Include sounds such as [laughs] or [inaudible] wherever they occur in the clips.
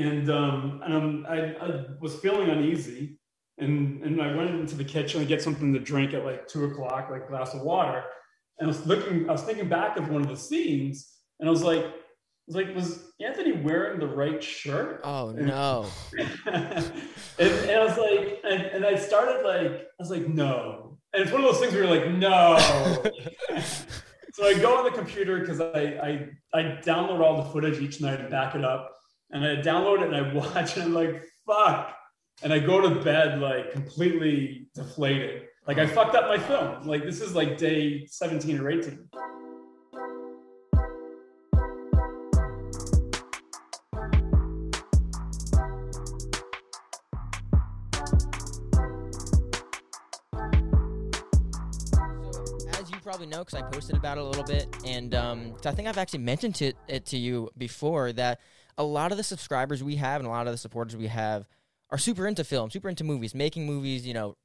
and um, and I, I was feeling uneasy, and and I went into the kitchen to get something to drink at like two o'clock, like a glass of water, and I was looking, I was thinking back of one of the scenes, and I was like, was like, was Anthony wearing the right shirt? Oh no! [laughs] and, and, I was like, and, and, I started like, I was like, no. And it's one of those things where you're like, no. [laughs] so I go on the computer because I, I I download all the footage each night and back it up, and I download it and I watch and I'm like, fuck. And I go to bed like completely deflated. Like I fucked up my film. Like this is like day 17 or 18. probably know because I posted about it a little bit, and um, I think I've actually mentioned to, it to you before that a lot of the subscribers we have and a lot of the supporters we have are super into film, super into movies, making movies, you know,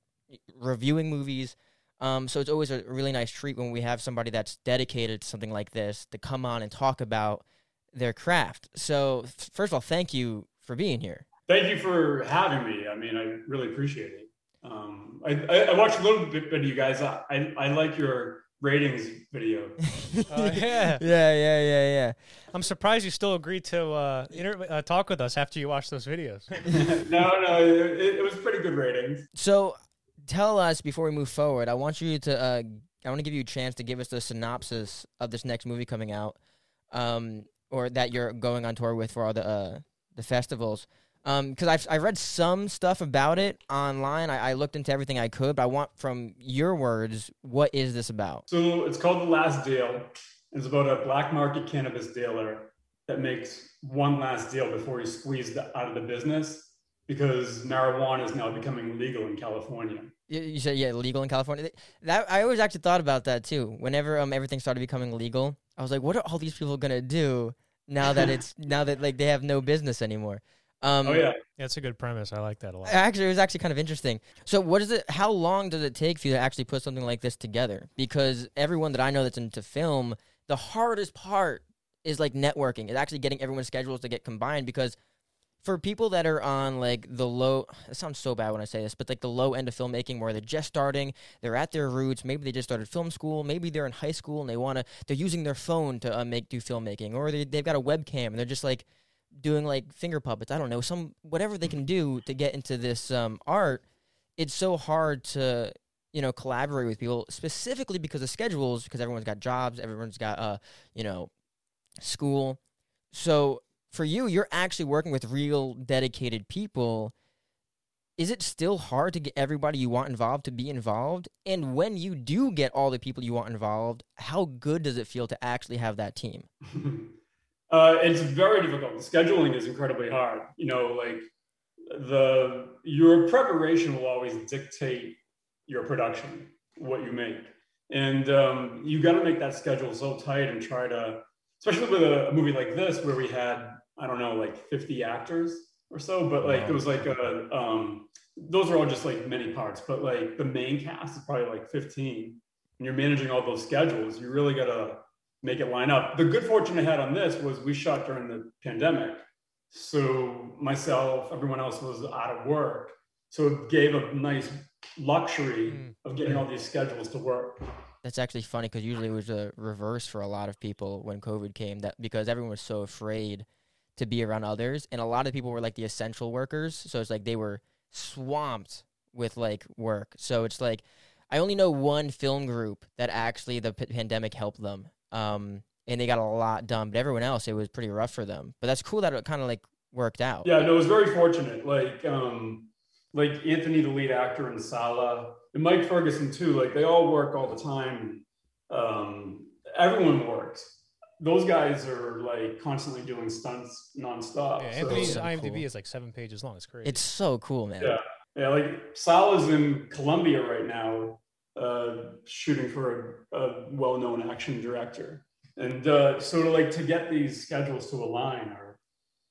reviewing movies. Um, so it's always a really nice treat when we have somebody that's dedicated to something like this to come on and talk about their craft. So first of all, thank you for being here. Thank you for having me. I mean, I really appreciate it. Um, I, I, I, watched a little bit of you guys. I, I, I like your ratings video. [laughs] Uh, [laughs] yeah, yeah, yeah, yeah, yeah. I'm surprised you still agreed to uh, inter- uh, talk with us after you watched those videos. [laughs] no, no, it, it, was pretty good ratings. So, tell us before we move forward. I want you to. Uh, I want to give you a chance to give us the synopsis of this next movie coming out, um, or that you're going on tour with for all the uh, the festivals because um, I've I read some stuff about it online. I, I, looked into everything I could, but I want from your words, what is this about? So it's called The Last Deal. It's about a black market cannabis dealer that makes one last deal before he's squeezed out of the business because marijuana is now becoming legal in California. You said yeah, legal in California. That I always actually thought about that too. Whenever um everything started becoming legal, I was like, what are all these people gonna do now that it's now that like they have no business anymore? Um, oh yeah, that's a good premise. I like that a lot. Actually, it was actually kind of interesting. So, what is it? How long does it take for you to actually put something like this together? Because everyone that I know that's into film, the hardest part is like networking. It's actually getting everyone's schedules to get combined. Because for people that are on like the low, it sounds so bad when I say this, but like the low end of filmmaking, where they're just starting, they're at their roots. Maybe they just started film school. Maybe they're in high school and they want to. They're using their phone to uh, make do filmmaking, or they, they've got a webcam and they're just like doing like finger puppets. I don't know some whatever they can do to get into this um, art. It's so hard to you know collaborate with people specifically because of schedules because everyone's got jobs, everyone's got uh you know school. So for you, you're actually working with real dedicated people. Is it still hard to get everybody you want involved to be involved? And when you do get all the people you want involved, how good does it feel to actually have that team? [laughs] Uh, it's very difficult. The scheduling is incredibly hard. You know, like the your preparation will always dictate your production, what you make, and um, you got to make that schedule so tight and try to, especially with a, a, movie like this where we had I don't know like 50 actors or so, but like it was like a um, those are all just like many parts, but like the main cast is probably like 15, and you're managing all those schedules. You really got to make it line up. The good fortune I had on this was we shot during the pandemic. So myself, everyone else was out of work. So it gave a nice luxury mm. of getting all these schedules to work. That's actually funny because usually it was a reverse for a lot of people when COVID came. That because everyone was so afraid to be around others, and a lot of people were like the essential workers. So it's like they were swamped with like work. So it's like I only know one film group that actually the p- pandemic helped them, um, and they got a lot done. But everyone else, it was pretty rough for them. But that's cool that it kind of like worked out. Yeah, no, it was very fortunate. Like, um, like Anthony, the lead actor, and Sala, and Mike Ferguson too. Like, they all work all the time. Um, everyone works. Those guys are like constantly doing stunts nonstop. Yeah, Anthony's so, IMDb cool. is like seven pages long. It's crazy. It's so cool, man. Yeah, yeah. Like Sala's in Colombia right now uh, shooting for a, a, well-known action director. And uh, so to like to get these schedules to align are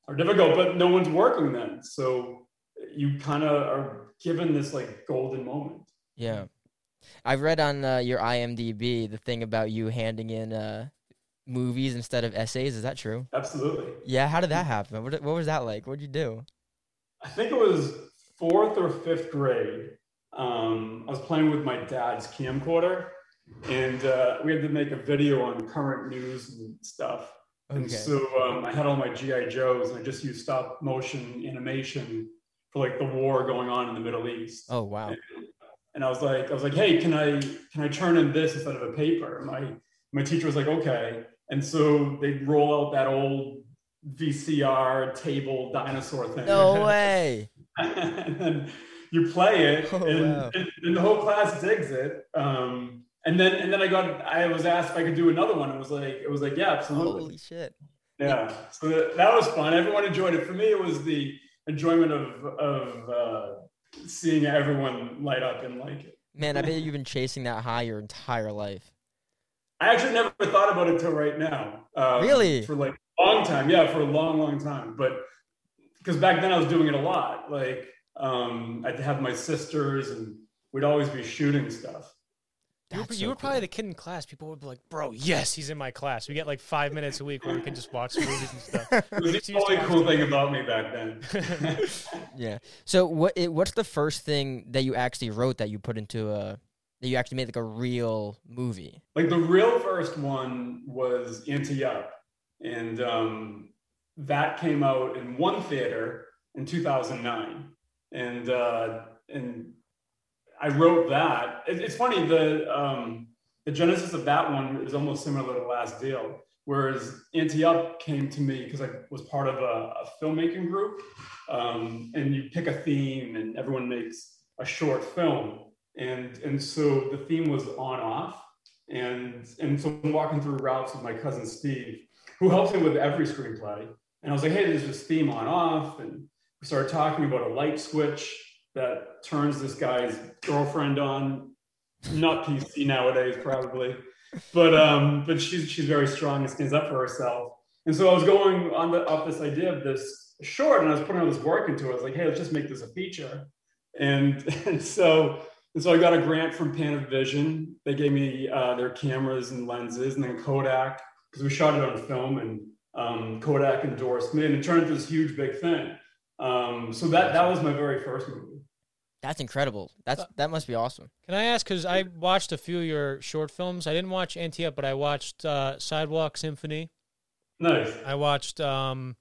are difficult, but no one's working then. So you kind of are given this like golden moment. Yeah. I've read on uh, your IMDb the thing about you handing in uh, movies instead of essays. Is that true? Absolutely. Yeah. How did that happen? What, what was that like? What did you do? I think it was fourth or fifth grade. Um, I was playing with my dad's camcorder, and uh, we had to make a video on current news and stuff. Okay. And so um, I had all my GI Joes, and I just used stop motion animation for like the war going on in the Middle East. Oh wow. And I was like, I was like, hey, can I can I turn in this instead of a paper? And my my teacher was like, okay. And so they roll out that old VCR table dinosaur thing. No [laughs] way. and then you play it, [laughs] Oh, and, wow. and, and the whole class digs it. Um, and then and then I got I was asked if I could do another one. It was like it was like yeah, absolutely, Holy shit. yeah. So that, that was fun. Everyone enjoyed it. For me, it was the enjoyment of of uh, seeing everyone light up and like it. Man, I bet you've been chasing that high your entire life. I actually never thought about it till right now. Um, Really? For like a long time, yeah, for a long, long time. But because back then I was doing it a lot. Like um, I'd have my sisters, and we'd always be shooting stuff. You were, you so were probably cool. the kid in class. People would be like, "Bro, yes, he's in my class." We get like five minutes a week where we can just watch [laughs] movies and stuff. It was Just the only cool them. thing about me back then. [laughs] Yeah. So what? It, what's the first thing that you actually wrote that you put into a that you actually made like a real movie? like the real first one was Ante Up, and um, that came out in one theater in 2009, and uh, and I wrote that. It, it's funny the um, the genesis of that one is almost similar to the last deal. Whereas Ante Up came to me because I was part of a, a filmmaking group, um, and you pick a theme, and everyone makes a short film, and and so the theme was on off, and and so I'm walking through routes with my cousin Steve, who helps me with every screenplay, and I was like, hey, there's this theme on off, and we started talking about a light switch that turns this guy's girlfriend on, not PC nowadays probably, but um, but she's she's very strong and stands up for herself, and so I was going on the off this idea of this short, and I was putting all this work into it. I was like, hey, let's just make this a feature, and [laughs] and so and so I got a grant from Panavision. They gave me uh, their cameras and lenses, and then Kodak because we shot it on film, and um, Kodak endorsed me, and it turned into this huge big thing. Um, so that that was my very first movie. That's incredible. That's that must be awesome. Can I ask? Because I watched a few of your short films. I didn't watch Ante Up, but I watched uh, Sidewalk Symphony. Nice. I watched um,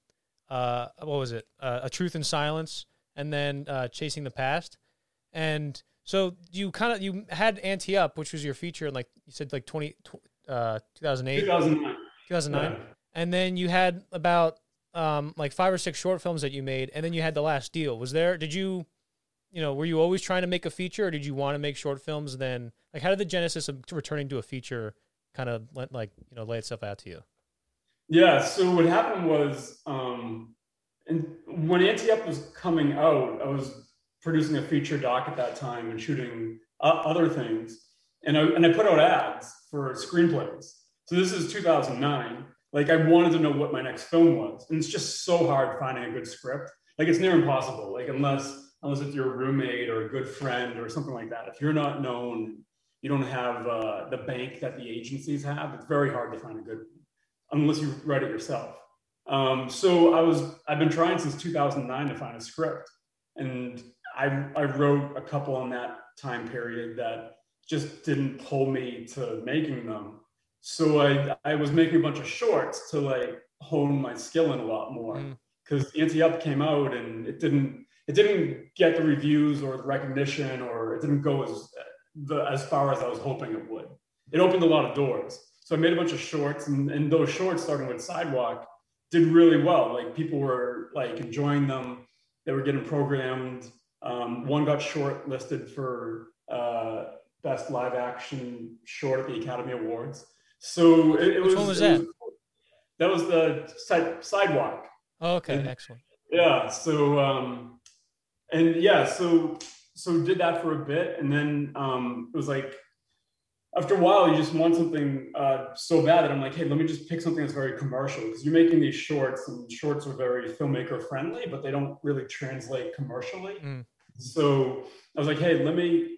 uh, what was it? Uh, a Truth in Silence, and then uh, Chasing the Past. And so you kind of you had Ante Up, which was your feature in like you said like twenty uh, two thousand eight, two thousand nine, two thousand nine, Yeah. and then you had about um, like five or six short films that you made, and then you had the last deal. Was there? Did you, you know, were you always trying to make a feature, or did you want to make short films? Then, like, how did the genesis of returning to a feature kind of like you know lay itself out to you? Yeah. So what happened was, um, and when Ante Up was coming out, I was producing a feature doc at that time and shooting uh, other things, and I and I put out ads for screenplays. So this is 2009. Like I wanted to know what my next film was, and it's just so hard finding a good script. Like it's near impossible. Like unless unless it's your roommate or a good friend or something like that. If you're not known, you don't have uh, the bank that the agencies have. It's very hard to find a good one unless you write it yourself. Um, so I was I've been trying since 2009 to find a script, and I I wrote a couple on that time period that just didn't pull me to making them. So I I was making a bunch of shorts to like hone my skill in a lot more Mm. because Ante Up came out and it didn't it didn't get the reviews or the recognition or it didn't go as the as far as I was hoping it would. It opened a lot of doors. So I made a bunch of shorts and, and those shorts starting with Sidewalk did really well. Like people were like enjoying them. They were getting programmed. Um, one got shortlisted for uh, best live action short at the Academy Awards. So it, it Which was. one was that? that was the side, Sidewalk. Oh, okay, And- excellent. Yeah. So um, and yeah, so so did that for a bit, and then um, it was like after a while, you just want something uh, so bad that I'm like, hey, let me just pick something that's very commercial because you're making these shorts, and shorts are very filmmaker friendly, but they don't really translate commercially. Mm. So I was like, hey, let me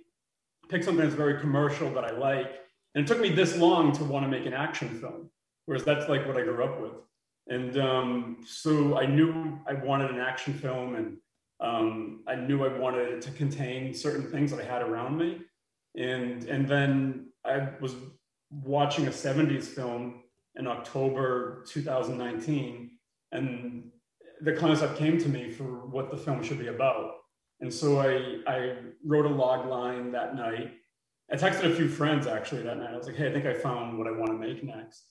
pick something that's very commercial that I like. And it took me this long to want to make an action film whereas that's like what I grew up with. And um, so I knew I wanted an action film, and um, I knew I wanted it to contain certain things that I had around me. And and then I was watching a 70s film in October 2019, and the concept came to me for what the film should be about. And so I, I wrote a log line that night. I texted a few friends actually that night. I was like, hey, I think I found what I want to make next.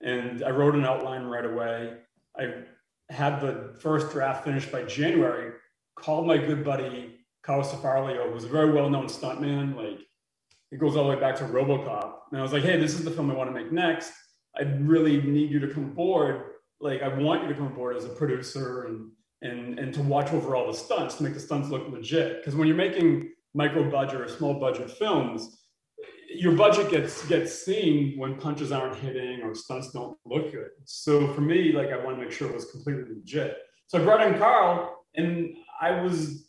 And I wrote an outline right away. I had the first draft finished by January, called my good buddy Carl Ciarfalio, who's a very well-known stuntman. Like it goes all the way back to RoboCop. And I was like, hey, this is the film I want to make next. I really need you to come aboard. Like I want you to come aboard as a producer and and and to watch over all the stunts to make the stunts look legit. Because when you're making micro budget or small budget films, your budget gets gets seen when punches aren't hitting or stunts don't look good. So for me, like I want to make sure it was completely legit. So I brought in Carl, and I was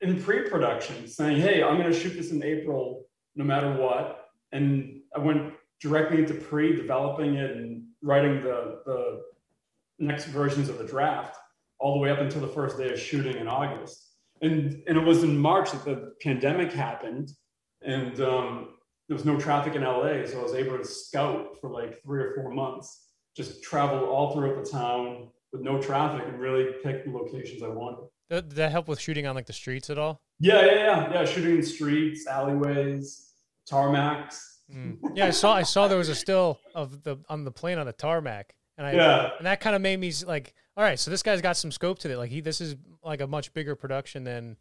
in pre-production saying, "Hey, I'm going to shoot this in April, no matter what." And I went directly into pre-developing it and writing the the next versions of the draft all the way up until the first day of shooting in August. And and it was in March that the pandemic happened and um, there was no traffic in LA, so I was able to scout for like three or four months, just travel all throughout the town with no traffic and really pick the locations I wanted. Did that help with shooting on like the streets at all? Yeah, yeah, yeah, yeah. Shooting in streets, alleyways, tarmacs. Mm. Yeah, I saw I saw there was a still of the on the plane on the tarmac, and I yeah. and that kind of made me like, all right, so this guy's got some scope to it. Like he, this is like a much bigger production than,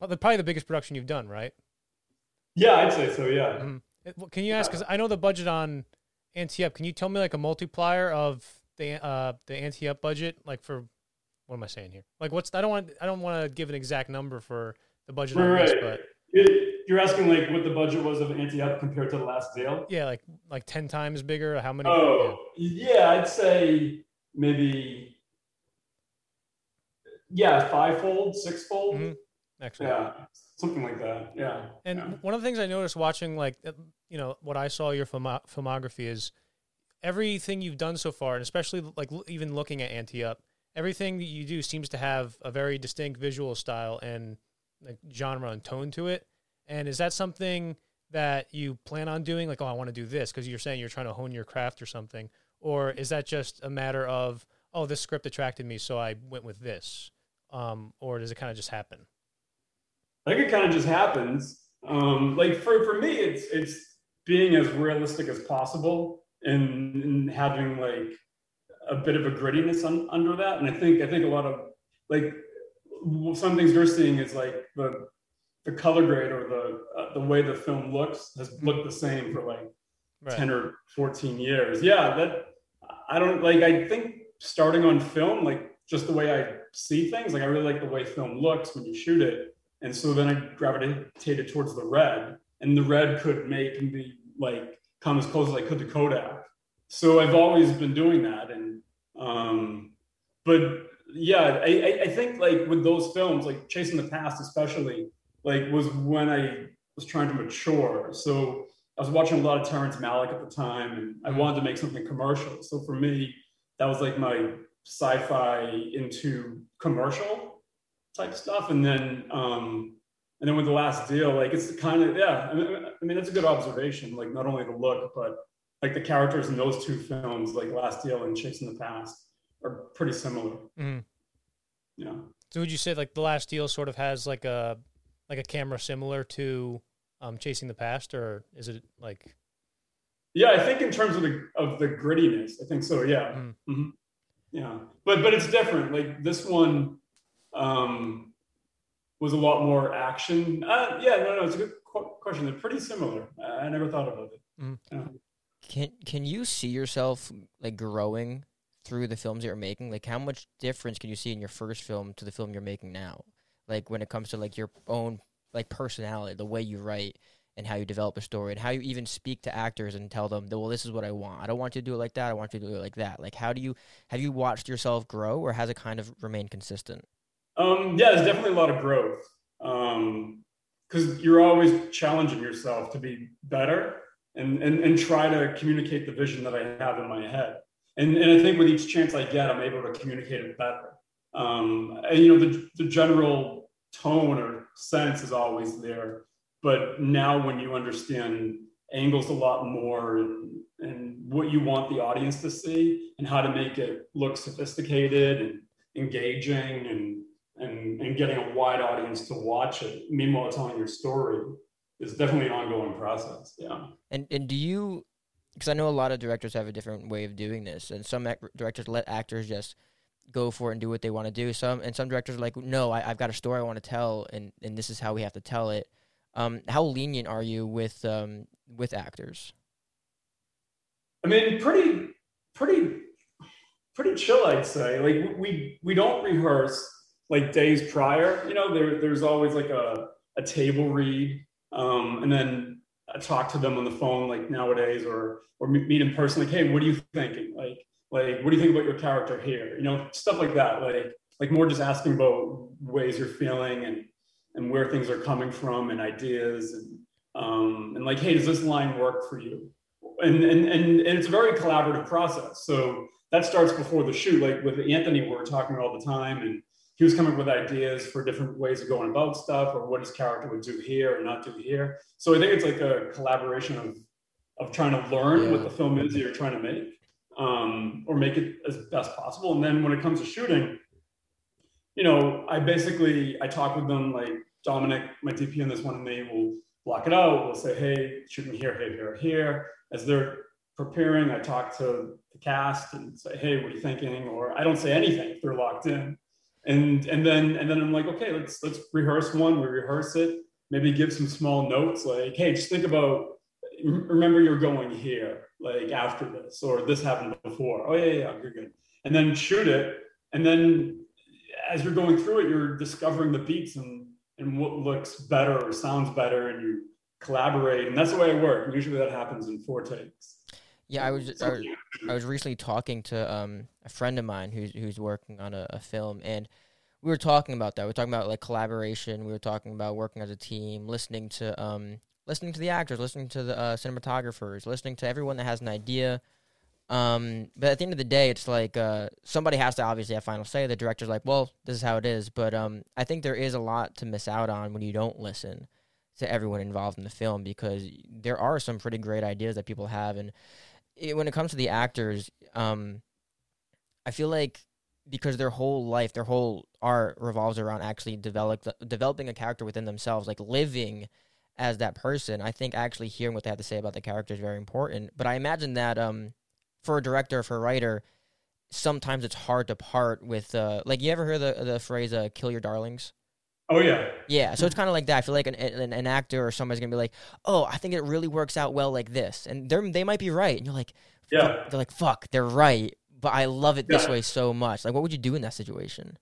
well, probably the biggest production you've done, right? Yeah, I'd say so. Yeah. Mm-hmm. Can you ask? Because I know the budget on Ante Up. Can you tell me like a multiplier of the uh the Ante Up budget, like for what am I saying here? Like what's I don't want I don't want to give an exact number for the budget on right. this, but it, you're asking like what the budget was of Ante Up compared to the last deal? Yeah, like like ten times bigger. How many? Oh, yeah, yeah I'd say maybe yeah, fivefold, sixfold. Mm-hmm. Excellent. Yeah, something like that. Yeah. And yeah. one of the things I noticed watching, like, uh, you know, what I saw your film- filmography is everything you've done so far, and especially like even looking at Ante Up, everything that you do seems to have a very distinct visual style and like genre and tone to it. And is that something that you plan on doing? Like, oh, I want to do this because you're saying you're trying to hone your craft or something, or is that just a matter of oh, this script attracted me, so I went with this, um, or does it kind of just happen? I think it kind of just happens. Um, like for, for me, it's it's being as realistic as possible and, and having like a bit of a grittiness un, under that. And I think I think a lot of like some things you're seeing is like the the color grade or the uh, the way the film looks has looked the same for like right. 10 or 14 years. Yeah, that I don't like I think starting on film like just the way I see things like I really like the way film looks when you shoot it and so then I gravitated towards the red, and the red could make me like come as close as I could to Kodak. So I've always been doing that, and um, but yeah, I, I think like with those films, like Chasing the Past, especially, like was when I was trying to mature. So I was watching a lot of Terrence Malick at the time, and I wanted to make something commercial. So for me, that was like my sci-fi into commercial type stuff. And then, um, and then with the last deal, like it's kind of, yeah, I mean, I mean, that's a good observation. Like not only the look, but like the characters in those two films, like Last Deal and Chasing the Past, are pretty similar. Mm-hmm. Yeah. So would you say like the Last Deal sort of has like a like a camera similar to um, Chasing the Past, or is it like? Yeah, I think in terms of the of the grittiness, I think so. Yeah. Mm-hmm. Mm-hmm. Yeah, but but it's different. Like this one, um, was a lot more action. Uh, yeah, no, no, it's a good question. They're pretty similar. I never thought about it. Mm. Yeah. Can Can you see yourself like growing through the films that you're making? Like, how much difference can you see in your first film to the film you're making now? Like, when it comes to like your own like personality, the way you write, and how you develop a story, and how you even speak to actors and tell them, well, this is what I want. I don't want you to do it like that. I want you to do it like that. Like, how do you have you watched yourself grow, or has it kind of remained consistent? Um, yeah, there's definitely a lot of growth because um, you're always challenging yourself to be better. and, and, and try to communicate the vision that I have in my head. And, and I think with each chance I get, I'm able to communicate it better. Um, and, you know, the, the general tone or sense is always there. But now when you understand angles a lot more and, and what you want the audience to see and how to make it look sophisticated and engaging and, and, and getting a wide audience to watch it, meanwhile telling your story, is definitely an ongoing process. Yeah. And and do you? Because I know a lot of directors have a different way of doing this, and some directors let actors just go for it and do what they want to do. Some and some directors are like, no, I, have got a story I want to tell, and and this is how we have to tell it. Um, how lenient are you with um, with actors? I mean, pretty, pretty, pretty chill. I'd say. Like we we don't rehearse like days prior. You know, there there's always like a a table read um, and then I talk to them on the phone like nowadays, or or meet in person. Like, hey, what are you thinking? Like, like what do you think about your character here? You know, stuff like that. Like, like more just asking about ways you're feeling and and where things are coming from and ideas and um, and like, hey, does this line work for you? And, and and and it's a very collaborative process. So that starts before the shoot. Like with Anthony, we're talking all the time, and he was coming up with ideas for different ways of going about stuff or what his character would do here or not do here. So I think it's like a collaboration of of trying to learn yeah. what the film is that you're trying to make, um, or make it as best possible. And then when it comes to shooting, you know, I basically I talk with them like Dominic, my DP in this one, and me will block it out. We'll say, hey, shooting here, here, here, here. As they're preparing, I talk to the cast and say, hey, what are you thinking? Or I don't say anything if they're locked in and and then and then I'm like, okay, let's let's rehearse one. We rehearse it. Maybe give some small notes like, hey, just think about. Remember, you're going here, like after this, or this happened before. Oh yeah, yeah, you're good. And then shoot it, and then as you're going through it, you're discovering the beats and and what looks better or sounds better, and you collaborate. And that's the way I work. Usually, that happens in four takes. Yeah, I was, I was I was recently talking to um a friend of mine who's who's working on a, a film and we were talking about that. We were talking about like collaboration. We were talking about working as a team, listening to um listening to the actors, listening to the uh, cinematographers, listening to everyone that has an idea. Um, but at the end of the day, it's like uh, somebody has to obviously have final say. The director's like, "Well, this is how it is." But um, I think there is a lot to miss out on when you don't listen to everyone involved in the film because there are some pretty great ideas that people have, and it, when it comes to the actors, um, I feel like because their whole life, their whole art revolves around actually develop developing a character within themselves, like living as that person. I think actually hearing what they have to say about the character is very important. But I imagine that um, for a director, for a writer, sometimes it's hard to part with uh, like you ever hear the the phrase uh, "kill your darlings." Oh yeah. Yeah, so it's kind of like that. I feel like an, an, an actor or somebody's gonna be like, "Oh, I think it really works out well like this," and they they might be right, and you're like, "Yeah." They're like, "Fuck, they're right," but I love it this way so much. Like, what would you do in that situation?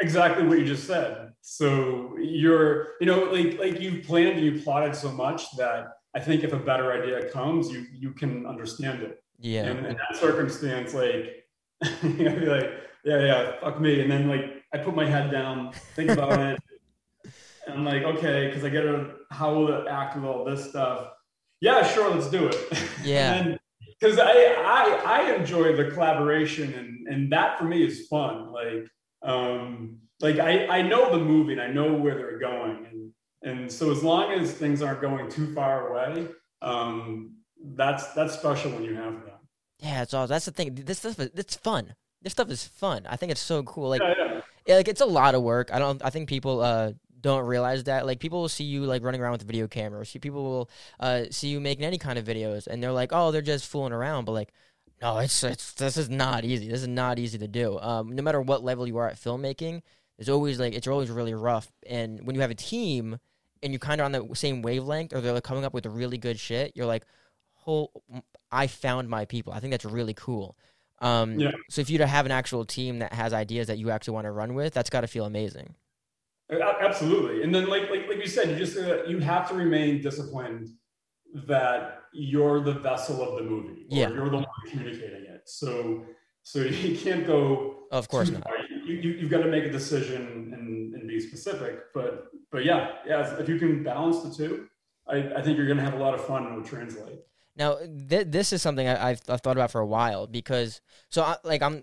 Exactly what you just said. So you're, you know, like like you've planned and you plotted so much that I think if a better idea comes, you you can understand it. Yeah. And in that circumstance, like, [laughs] I'd be like, yeah, yeah, fuck me, and then like I put my head down, think about [laughs] it. And I'm like, okay, because I get to how will it act with all this stuff? Yeah, sure, let's do it. [laughs] Yeah. Because I, I I enjoy the collaboration and and that for me is fun. Like um like I I know the movie and I know where they're going and and so as long as things aren't going too far away, um that's that's special when you have that. Yeah, it's all that's the thing. This stuff is it's fun. This stuff is fun. I think it's so cool. Like, yeah, yeah. yeah like it's a lot of work. I don't. I think people uh don't realize that like people will see you like running around with a video camera see people will uh, see you making any kind of videos and they're like oh they're just fooling around but like no it's it's this is not easy this is not easy to do um, no matter what level you are at filmmaking it's always like it's always really rough and when you have a team and you're kind of on the same wavelength or they're like coming up with really good shit you're like whole i found my people i think that's really cool um, yeah. so if you to have an actual team that has ideas that you actually want to run with that's got to feel amazing Absolutely, and then like like like you said, you just uh, you have to remain disciplined that you're the vessel of the movie. yeah, you're the one communicating it. So so [laughs] you can't go. Of course not. You, you you've got to make a decision and, and be specific. But but yeah yeah, if you can balance the two, I, I think you're going to have a lot of fun and it will translate. Now, th- this is something I, have I've thought about for a while because so I, like I'm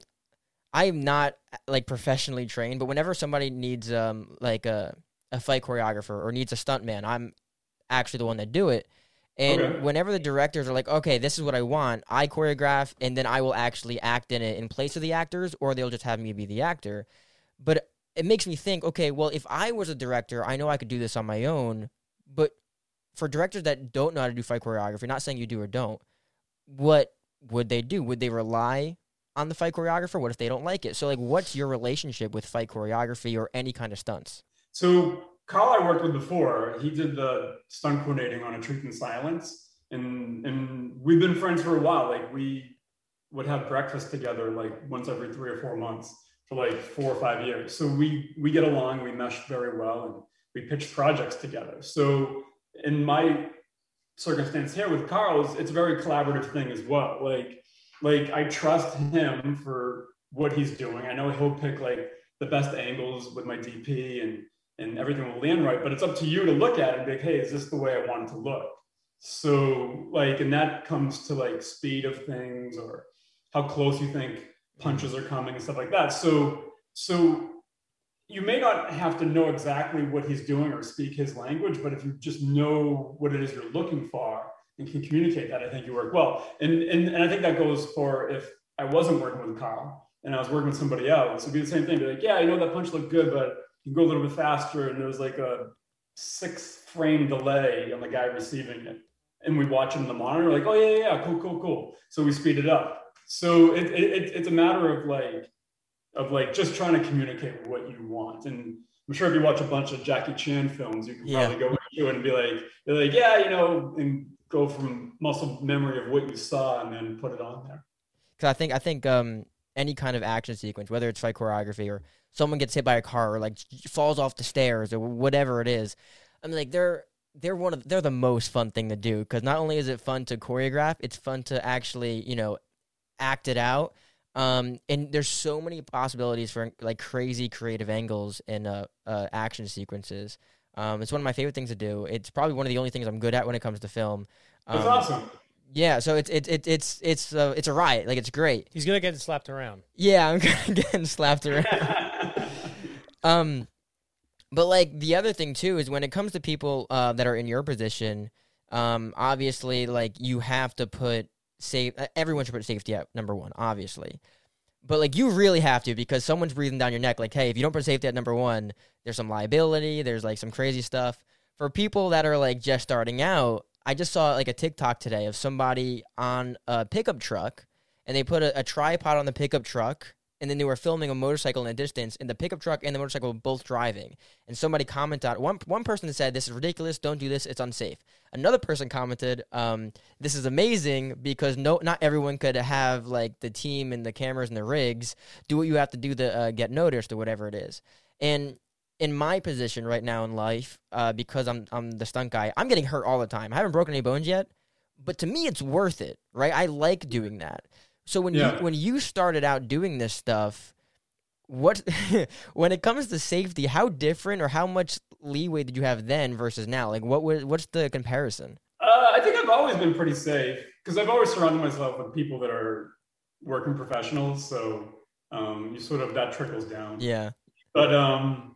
I'm not like professionally trained, but whenever somebody needs um like a a fight choreographer or needs a stuntman, I'm actually the one that do it. And okay. whenever the directors are like, okay, this is what I want, I choreograph and then I will actually act in it in place of the actors, or they'll just have me be the actor. But it makes me think, okay, well, if I was a director, I know I could do this on my own. But for directors that don't know how to do fight choreography, not saying you do or don't, what would they do? Would they rely on the fight choreographer? What if they don't like it? So, like, what's your relationship with fight choreography or any kind of stunts? So, Carl I worked with before, he did the stunt coordinating on A Truth in Silence. And, and we've been friends for a while. Like, we would have breakfast together like once every three or four months for like four or five years. So we we get along, we mesh very well, and we pitch projects together. So in my circumstance here with Carl's, it's a very collaborative thing as well. Like like I trust him for what he's doing. I know he'll pick like the best angles with my DP and and everything will land right. But it's up to you to look at it and be like, hey, is this the way I want it to look? So like, and that comes to like speed of things or how close you think punches are coming and stuff like that. So so you may not have to know exactly what he's doing or speak his language, but if you just know what it is you're looking for and can communicate that, I think you work well. And, and, and I think that goes for if I wasn't working with Kyle and I was working with somebody else, it'd be the same thing. Be like, yeah, I know that punch looked good, but you can go a little bit faster. And there was like a six frame delay on the guy receiving it. And we watch him in the monitor, like, oh, yeah, yeah, yeah, cool, cool, cool. So we speed it up. So it, it, it's a matter of like, of like just trying to communicate what you want. And I'm sure if you watch a bunch of Jackie Chan films, you can yeah. probably go into it and be like, you're like, yeah, you know, and go from muscle memory of what you saw and then put it on there. Because I think I think um, any kind of action sequence, whether it's fight choreography or someone gets hit by a car or like falls off the stairs or whatever it is, I mean, like they're they're one of they're the most fun thing to do because not only is it fun to choreograph, it's fun to actually you know act it out um, and there's so many possibilities for like crazy creative angles and uh, uh, action sequences. Um, it's one of my favorite things to do. It's probably one of the only things I'm good at when it comes to film. Um, That's awesome. Yeah, so it's it's it's it's it's uh, it's a riot. Like it's great. He's gonna get slapped around. Yeah, I'm [laughs] getting slapped around. [laughs] um, but like the other thing too is when it comes to people uh, that are in your position, um, obviously like you have to put safe. Uh, everyone should put safety at number one, obviously. But like you really have to because someone's breathing down your neck. Like, hey, if you don't put safety at number one, there's some liability. There's like some crazy stuff for people that are like just starting out. I just saw like a TikTok today of somebody on a pickup truck, and they put a, a tripod on the pickup truck and then they were filming a motorcycle in a distance, and the pickup truck and the motorcycle were both driving. And somebody commented, one one person said, "This is ridiculous. Don't do this. It's unsafe." Another person commented, um, "This is amazing because no, not everyone could have like the team and the cameras and the rigs do what you have to do to uh, get noticed or whatever it is." And in my position right now in life, uh, because I'm I'm the stunt guy, I'm getting hurt all the time. I haven't broken any bones yet, but to me, it's worth it, right? I like doing that. So when yeah. you when you started out doing this stuff, what [laughs] when it comes to safety, how different or how much leeway did you have then versus now? Like what was what's the comparison? Uh, I think I've always been pretty safe because I've always surrounded myself with people that are working professionals. So um, you sort of that trickles down. Yeah. But um,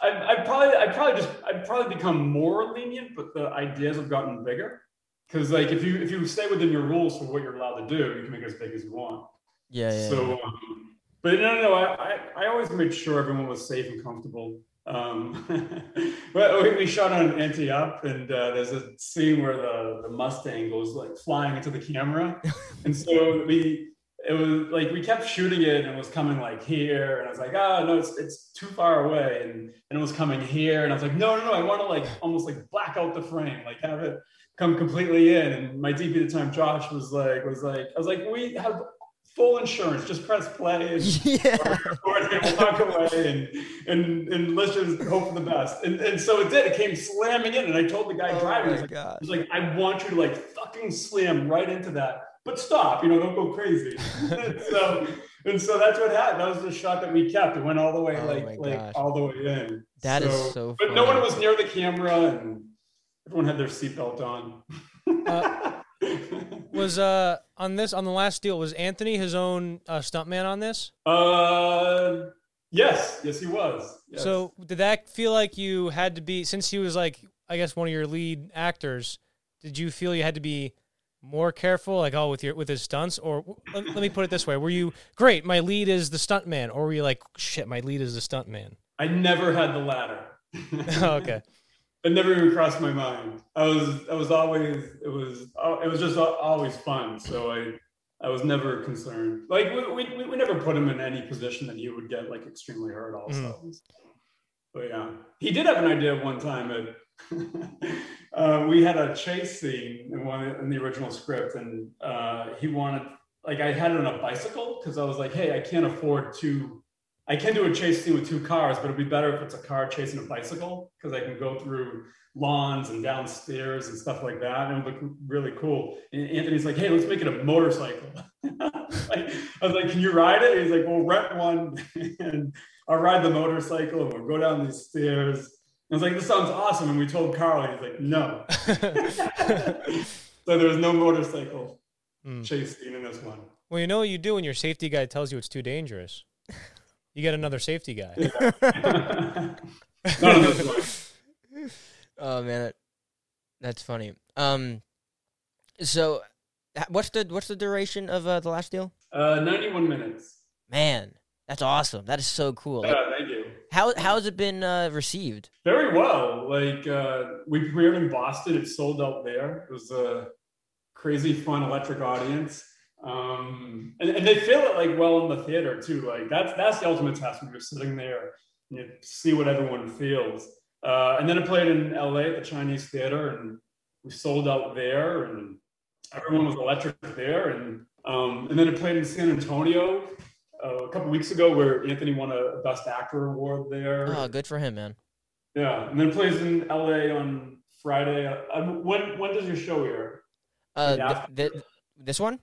I, I probably I probably just I'd probably become more lenient, but the ideas have gotten bigger because like if you if you stay within your rules for what you're allowed to do, you can make it as big as you want. Yeah. yeah so, yeah. Um, but no, no, no. I, I, I always made sure everyone was safe and comfortable. Um, [laughs] but we, we shot on Up, and uh, there's a scene where the the Mustang goes like flying into the camera, [laughs] and so we it was like we kept shooting it and it was coming like here and I was like oh no it's it's too far away and, and it was coming here and I was like no no no I want to like almost like black out the frame like have it come completely in. And my DP at the time, Josh, was like, was like, I was like, we have full insurance. Just press play and [laughs] yeah. we'll walk away and, and and let's just hope for the best. And, and so it did. It came slamming in, and I told the guy oh driving, I was, like, I was like, I want you to like fucking slam right into that, but stop. You know, don't go crazy. [laughs] so. And so that's what happened. That was the shot that we kept. It went all the way, oh like, like all the way in. That so, is so. But no one was near the camera, and everyone had their seatbelt on. uh, [laughs] Was uh on this on the last deal was Anthony his own uh, stuntman on this? uh, yes, yes, he was. Yes. So did that feel like you had to be since he was like I guess one of your lead actors? Did you feel you had to be more careful, like oh with your with his stunts, or let, let me put it this way: Were you great? My lead is the stuntman, or were you like shit? My lead is the stuntman. I never had the latter. [laughs] okay. It never even crossed my mind. I was, I was always, it was, it was just always fun. So I, I was never concerned. Like we, we, we never put him in any position that he would get like extremely hurt. Also, but yeah, he did have an idea one time. At, [laughs] uh, we had a chase scene in one in the original script, and uh, he wanted like I had it on a bicycle because I was like, hey, I can't afford two. I can do a chase scene with two cars, but it'd be better if it's a car chasing a bicycle because I can go through lawns and downstairs and stuff like that, and it would look really cool. And Anthony's like, "Hey, let's make it a motorcycle." [laughs] like, I was like, "Can you ride it?" He's like, "Well, rent one, [laughs] and I'll ride the motorcycle, and we'll go down these stairs." And I was like, "This sounds awesome," and we told Carl. He's like, "No." [laughs] so there was no motorcycle Mm. chase scene in this one. Well, you know what you do when your safety guy tells you it's too dangerous. You get another safety guy. Not in this one. Oh man, that, that's funny. Um, so what's the what's the duration of uh, the last deal? Uh, 91 minutes. Man, that's awesome. That is so cool. Like, Yeah, thank you. how how has it been uh, received? Very well. Like uh, we premiered in Boston. It sold out there. It was a crazy fun electric audience. Um, and, and they feel it like well in the theater too. Like that's that's the ultimate test when you're sitting there and you see what everyone feels. Uh, and then it played in LA at the Chinese Theater, and we sold out there, and everyone was electric there. And um, and then it played in San Antonio uh, a couple weeks ago, where Anthony won a Best Actor award there. Oh, good for him, man. Yeah, and then plays in LA on Friday. Um, when when does your show air? Uh, th- th- this one,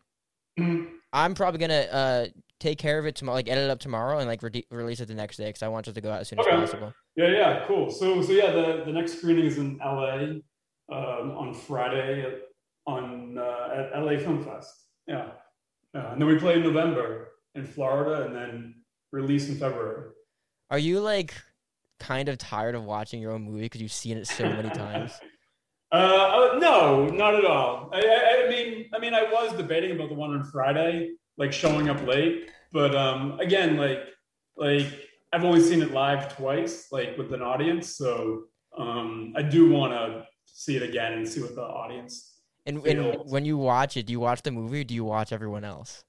Mhm. I'm probably gonna uh take care of it tomorrow, like edit it up tomorrow and like re- release it the next day because I want it to go out as soon as possible. Yeah, yeah, cool. So so yeah, the, the next screening is in LA um, on Friday at, on uh, at LA Film Fest. Yeah, yeah, and then we play in November in Florida, and then release in February. Are you like kind of tired of watching your own movie because you've seen it so many times? [laughs] Uh, uh, no, not at all. I, I, I mean, I mean, I was debating about the one on Friday, like showing up late, but um, again, like, like I've only seen it live twice, like with an audience, so um, I do want to see it again and see what the audience. And, and when you watch it, do you watch the movie or do you watch everyone else?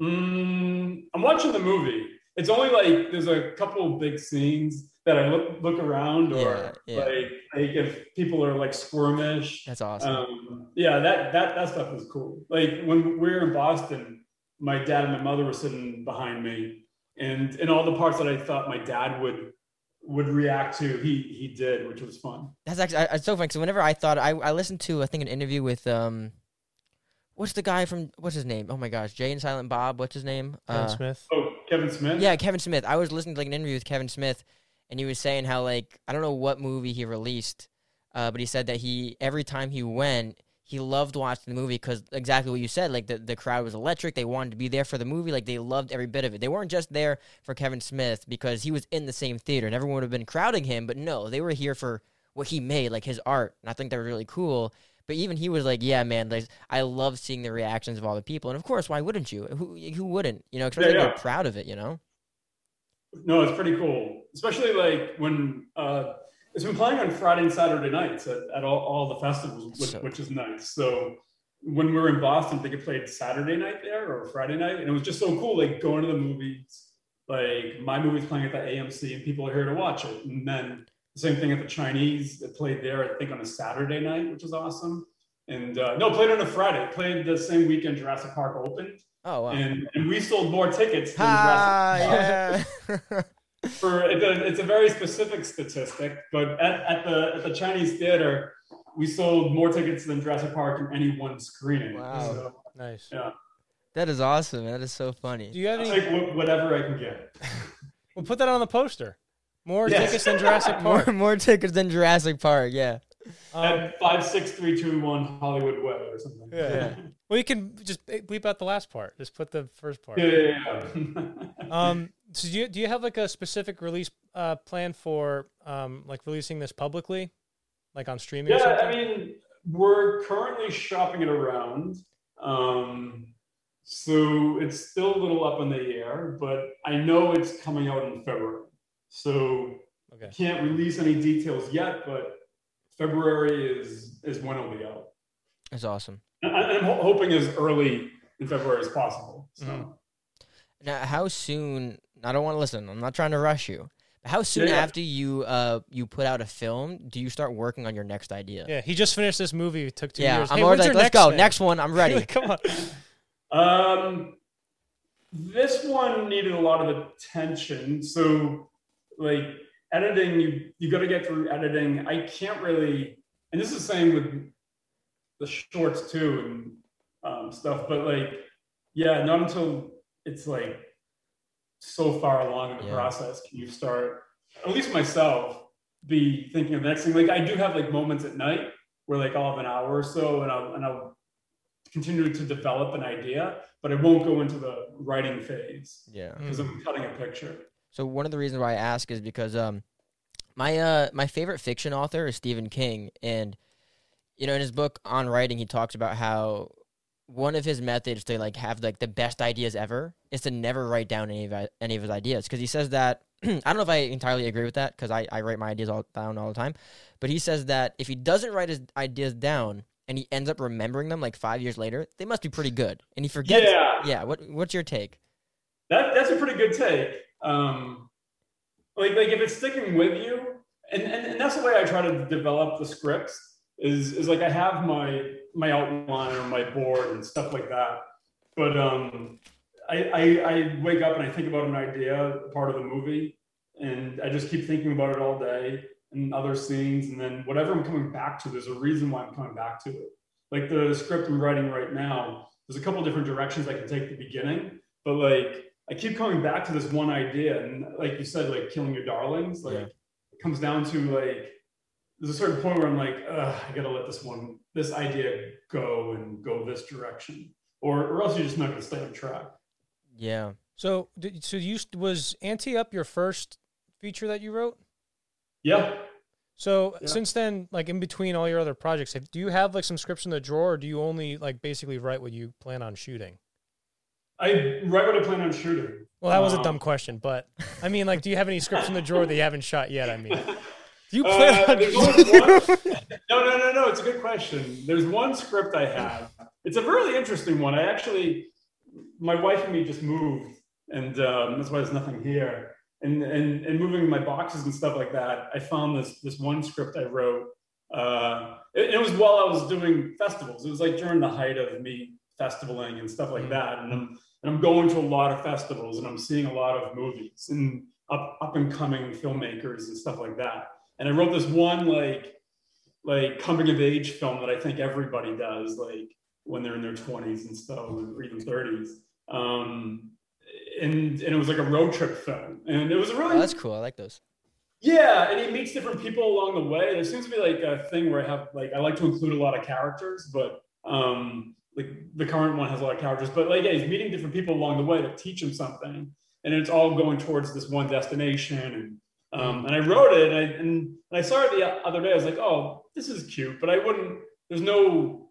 Mm, I'm watching the movie. It's only like there's a couple of big scenes that I look look around, or Yeah, yeah. like like if people are like squirmish. That's awesome. Um, yeah, that that that stuff was cool. Like when we were in Boston, my dad and my mother were sitting behind me, and in all the parts that I thought my dad would would react to, he he did, which was fun. That's actually I, it's so funny. So whenever I thought I I listened to I think an interview with um, what's the guy from what's his name? Oh my gosh, Jay and Silent Bob. What's his name? Kevin Uh, Smith. Oh, Kevin Smith. Yeah, Kevin Smith. I was listening to like an interview with Kevin Smith, and he was saying how like I don't know what movie he released, uh, but he said that he every time he went, he loved watching the movie because exactly what you said. Like the the crowd was electric. They wanted to be there for the movie. Like they loved every bit of it. They weren't just there for Kevin Smith because he was in the same theater and everyone would have been crowding him. But no, they were here for what he made, like his art. And I think that was really cool. But even he was like, "Yeah, man, like I love seeing the reactions of all the people, and of course, why wouldn't you? Who who wouldn't? You know, especially yeah. you're proud of it. You know." No, it's pretty cool, especially like when uh, it's been playing on Friday and Saturday nights at, at all, all the festivals, which, So- which is nice. So when we were in Boston, I think it Saturday night there or Friday night, and it was just so cool, like going to the movies. Like my movie's playing at the AMC, and people are here to watch it. And then the same thing at the Chinese, it played there, I think, on a Saturday night, which was awesome. And uh, no, played on a Friday. Played the same weekend Jurassic Park opened, Oh wow. and, and we sold more tickets than Ah, yeah. for it's a, it's a very specific statistic, but at, at the at the Chinese theater, we sold more tickets than Jurassic Park in any one screening. Wow. So Nice. yeah, that is awesome. That is so funny. Do you have I'll any? take whatever I can get. [laughs] We'll put that on the poster. More Yes. tickets than Jurassic [laughs] Park. more more, tickets than Jurassic Park. Yeah. Um, At five, six, three, two, one Hollywood Way or something. Yeah. [laughs] well, you can just bleep out the last part. Just put the first part. Yeah, yeah, yeah. [laughs] [laughs] Um, so do you do you have like a specific release uh, plan for um, like releasing this publicly, like on streaming? or yeah, something? I mean, we're currently shopping it around. Um, so it's still a little up in the air, but I know it's coming out in February. So okay. can't release any details yet, but February is is when it'll be out. That's awesome. And I- I'm ho- hoping as early in February as possible. So. Mhm. Now, how soon? I don't want to listen. I'm not trying to rush you. How soon Yeah, yeah. after you uh you put out a film do you start working on your next idea? Yeah, he just finished this movie. It took two Yeah, years. I'm hey, already like, let's go. thing?" Next one, I'm [laughs] ready. Come on. Um, this one needed a lot of attention. So, like editing, you you got to get through editing. I can't really, and this is the same with the shorts too and um, stuff. But like, yeah, not until it's like so far along in the Yeah. process can you start. At least myself, be thinking of the next thing. Like I do have like moments at night where like I'll have an hour or so, and I'll and I'll continue to develop an idea, but I won't go into the writing phase Yeah. because I'm cutting a picture. So one of the reasons why I ask is because um my uh my favorite fiction author is Stephen King and you know in his book on writing he talks about how one of his methods to like have like the best ideas ever is to never write down any of any of his ideas because he says that [clears throat] I don't know if I entirely agree with that because I, I write my ideas all down all the time but he says that if he doesn't write his ideas down and he ends up remembering them like five years later they must be pretty good and he forgets Yeah. yeah what what's your take That that's a pretty good take. Um, like like if it's sticking with you, and, and and that's the way I try to develop the scripts. Is is like I have my my outline or my board and stuff like that. But um, I, I I wake up and I think about an idea, part of the movie, and I just keep thinking about it all day and other scenes, and then whatever I'm coming back to, there's a reason why I'm coming back to it. Like the script I'm writing right now, there's a couple different directions I can take at the beginning, but like I keep coming back to this one idea, and like you said, like killing your darlings, like Yeah. it comes down to like there's a certain point where I'm like, Ugh, I gotta let this one, this idea go and go this direction, or or else you're just not gonna stay on track. yeah So, did, so you was Ante Up your first feature that you wrote? Yeah, So Yeah. since then, like in between all your other projects, have, do you have like some scripts in the drawer, or do you only like basically write what you plan on shooting? I write what I plan on shooting. Well, that was a Um, dumb question, but I mean, like, do you have any scripts in the drawer that you haven't shot yet? I mean, [laughs] do you plan Uh, on? one- [laughs] no, no, no, no. It's a good question. There's one script I have. It's a really interesting one. I actually, my wife and me just moved, and um, that's why there's nothing here. And, and and moving my boxes and stuff like that, I found this this one script I wrote. Uh, it, it was while I was doing festivals. It was like during the height of me festivaling and stuff like Mhm. that. And I'm and I'm going to a lot of festivals and I'm seeing a lot of movies and up up and coming filmmakers and stuff like that. And I wrote this one like like coming of age film that I think everybody does, like when they're in their 20s and so or even 30s. Um, and and it was like a road trip film, and it was a really oh, that's cool I like those yeah, and he meets different people along the way. There seems to be like a thing where I have like I like to include a lot of characters, but um like the current one has a lot of characters, but like yeah, he's meeting different people along the way that teach him something, and it's all going towards this one destination. And um, and I wrote it, and I, and, I saw it the other day. I was like, oh, this is cute, but I wouldn't. There's no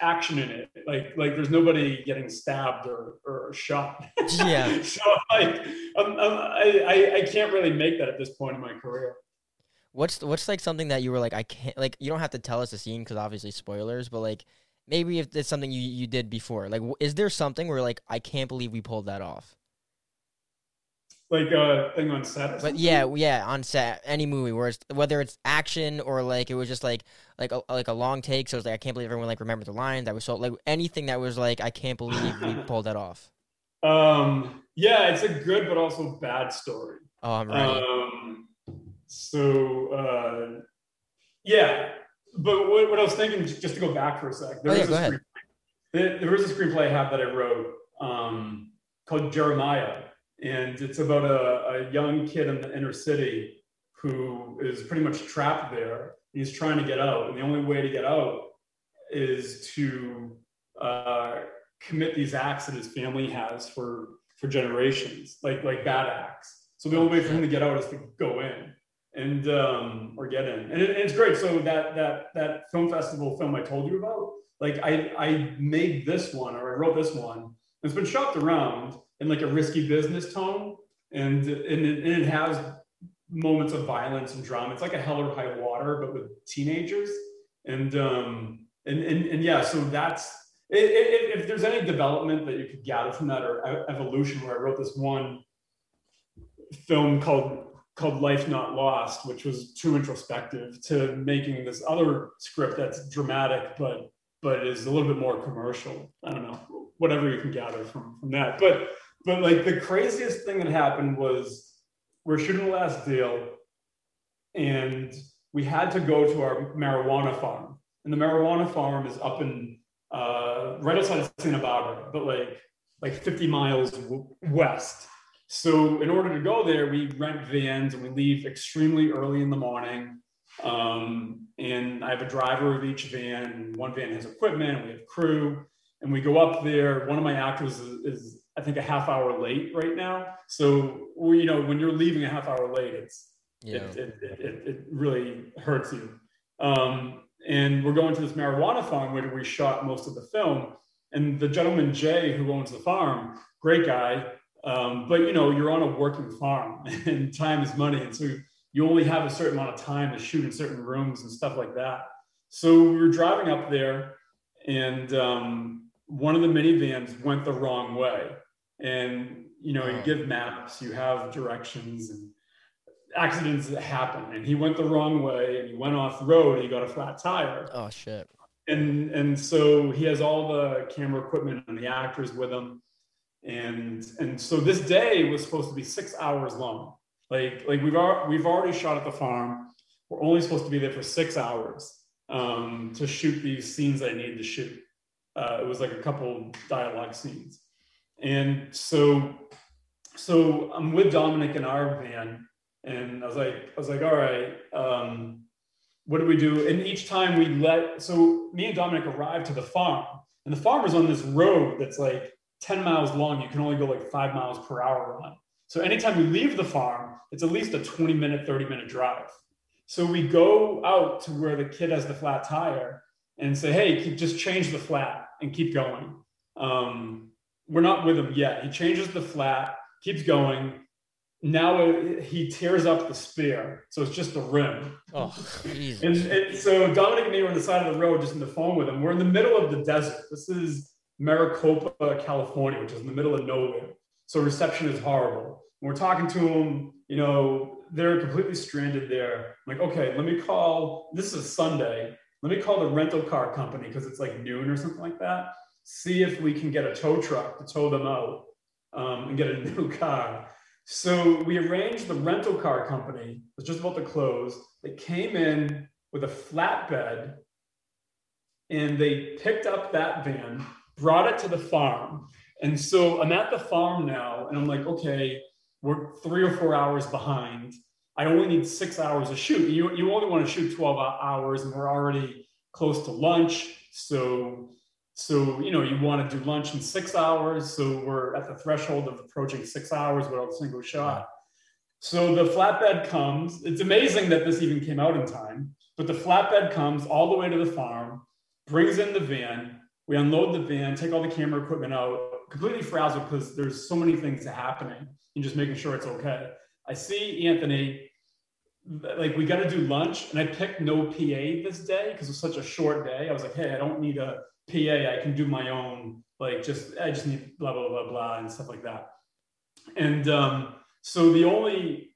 action in it. Like like there's nobody getting stabbed or or shot. Yeah. [laughs] so like I'm, I'm, I, I I can't really make that at this point in my career. What's what's like something that you were like I can't like you don't have to tell us the scene because obviously spoilers, but like maybe if it's something you you did before, like is there something where like I can't believe we pulled that off? Like a thing on set. But yeah, yeah, on set, any movie where it's whether it's action or like it was just like like a, like a long take, so it's like I can't believe everyone like remembered the lines. I was so like anything that was like I can't believe we [laughs] pulled that off. Um, yeah, it's a good but also bad story. Oh, I'm ready. Um, so uh, yeah, but what, what I was thinking, just to go back for a sec, there Oh, yeah, go a ahead. screen- there, there is a screenplay I have that I wrote um, called Jeremiah, and it's about a, a young kid in the inner city who is pretty much trapped there. he's trying to get out. And the only way to get out is to uh, commit these acts that his family has for for generations, like like bad acts. So the only way for him to get out is to go in and um, or get in, and, it, and it's great. So that that that film festival film I told you about, like I I made this one or I wrote this one. It's been shopped around in like a risky business tone, and and it, and it has moments of violence and drama. It's like a hell or high water, but with teenagers. And um, and, and and yeah, so that's if, if there's any development that you could gather from that or evolution, where I wrote this one film called called Life Not Lost, which was too introspective, to making this other script that's dramatic, but but is a little bit more commercial. I don't know, whatever you can gather from from that. But but like the craziest thing that happened was we're shooting the last deal, and we had to go to our marijuana farm, and the marijuana farm is up in uh, right outside of Santa Barbara, but like like 50 miles w- west. So in order to go there, we rent vans and we leave extremely early in the morning. Um, and I have a driver of each van. One van has equipment. We have crew, and we go up there. One of my actors is, is I think a half hour late right now. So you know, when you're leaving a half hour late, it's yeah. it, it, it, it really hurts you. Um, and we're going to this marijuana farm where we shot most of the film. And the gentleman Jay, who owns the farm, great guy, um, but you know you're on a working farm, [laughs] and time is money, and so you only have a certain amount of time to shoot in certain rooms and stuff like that. So we were driving up there, and um, one of the minivans went the wrong way, and you know you give maps, you have directions, and accidents that happen. And he went the wrong way and he went off road and he got a flat tire. Oh shit. And and so he has all the camera equipment and the actors with him. And and so this day was supposed to be six hours long. Like like we've al- we've already shot at the farm. We're only supposed to be there for six hours um, to shoot these scenes I needed to shoot. Uh, it was like a couple dialogue scenes. And so so I'm with Dominic in our van and I was like, I was like, all right, um, what do we do? And each time we let, so me and Dominic arrived to the farm, and the farm is on this road that's like 10 miles long. You can only go like five miles per hour on. So anytime we leave the farm, it's at least a 20 minute, 30 minute drive. So we go out to where the kid has the flat tire and say, hey, keep, just change the flat and keep going. Um, we're not with him yet. He changes the flat, keeps going now it, he tears up the spare, so it's just the rim. Oh. And, and, so Dominic and me were on the side of the road, just in the phone with him. We're in the middle of the desert. This is Maricopa, California, which is in the middle of nowhere. So reception is horrible. we're talking to him. you know, they're completely stranded there. I'm like, okay, let me call. This is Sunday. Let me call the rental car company because it's like noon or something like that. See if we can get a tow truck to tow them out um, and get a [laughs] new car. So we arranged the rental car company was just about to close. They came in with a flatbed and they picked up that van, brought it to the farm. And so I'm at the farm now and I'm like, okay, we're three or four hours behind. I only need six hours to shoot. You, you only want to shoot 12 hours and we're already close to lunch. So so, you know, you want to do lunch in six hours. So we're at the threshold of approaching six hours without a single shot. So the flatbed comes. It's amazing that this even came out in time, but the flatbed comes all the way to the farm, brings in the van. We unload the van, take all the camera equipment out, completely frazzled because there's so many things happening and just making sure it's okay. I see Anthony, like, we got to do lunch. And I picked no PA this day because it's such a short day. I was like, hey, I don't need a PA, I can do my own, like just, I just need blah, blah, blah, blah, and stuff like that. And um, so the only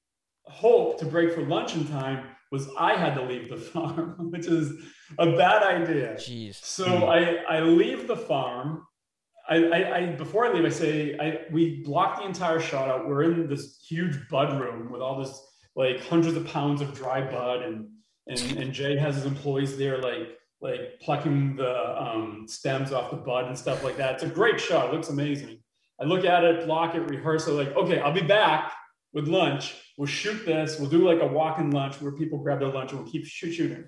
hope to break for luncheon time was I had to leave the [laughs] farm, which is a bad idea. Jeez. So mm. I, I leave the farm. I, I, I, before I leave, I say I we block the entire shot out. We're in this huge bud room with all this like hundreds of pounds of dry bud, and and, and Jay has his employees there like like plucking the um, stems off the bud and stuff like that. It's a great shot. It looks amazing. I look at it, block it, rehearse it. Like, okay, I'll be back with lunch. We'll shoot this. We'll do like a walk-in lunch where people grab their lunch and we'll keep shooting.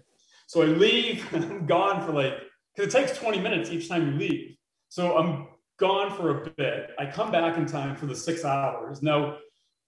So I leave, [laughs] I'm gone for like, because it takes 20 minutes each time you leave. So I'm gone for a bit. I come back in time for the six hours. Now,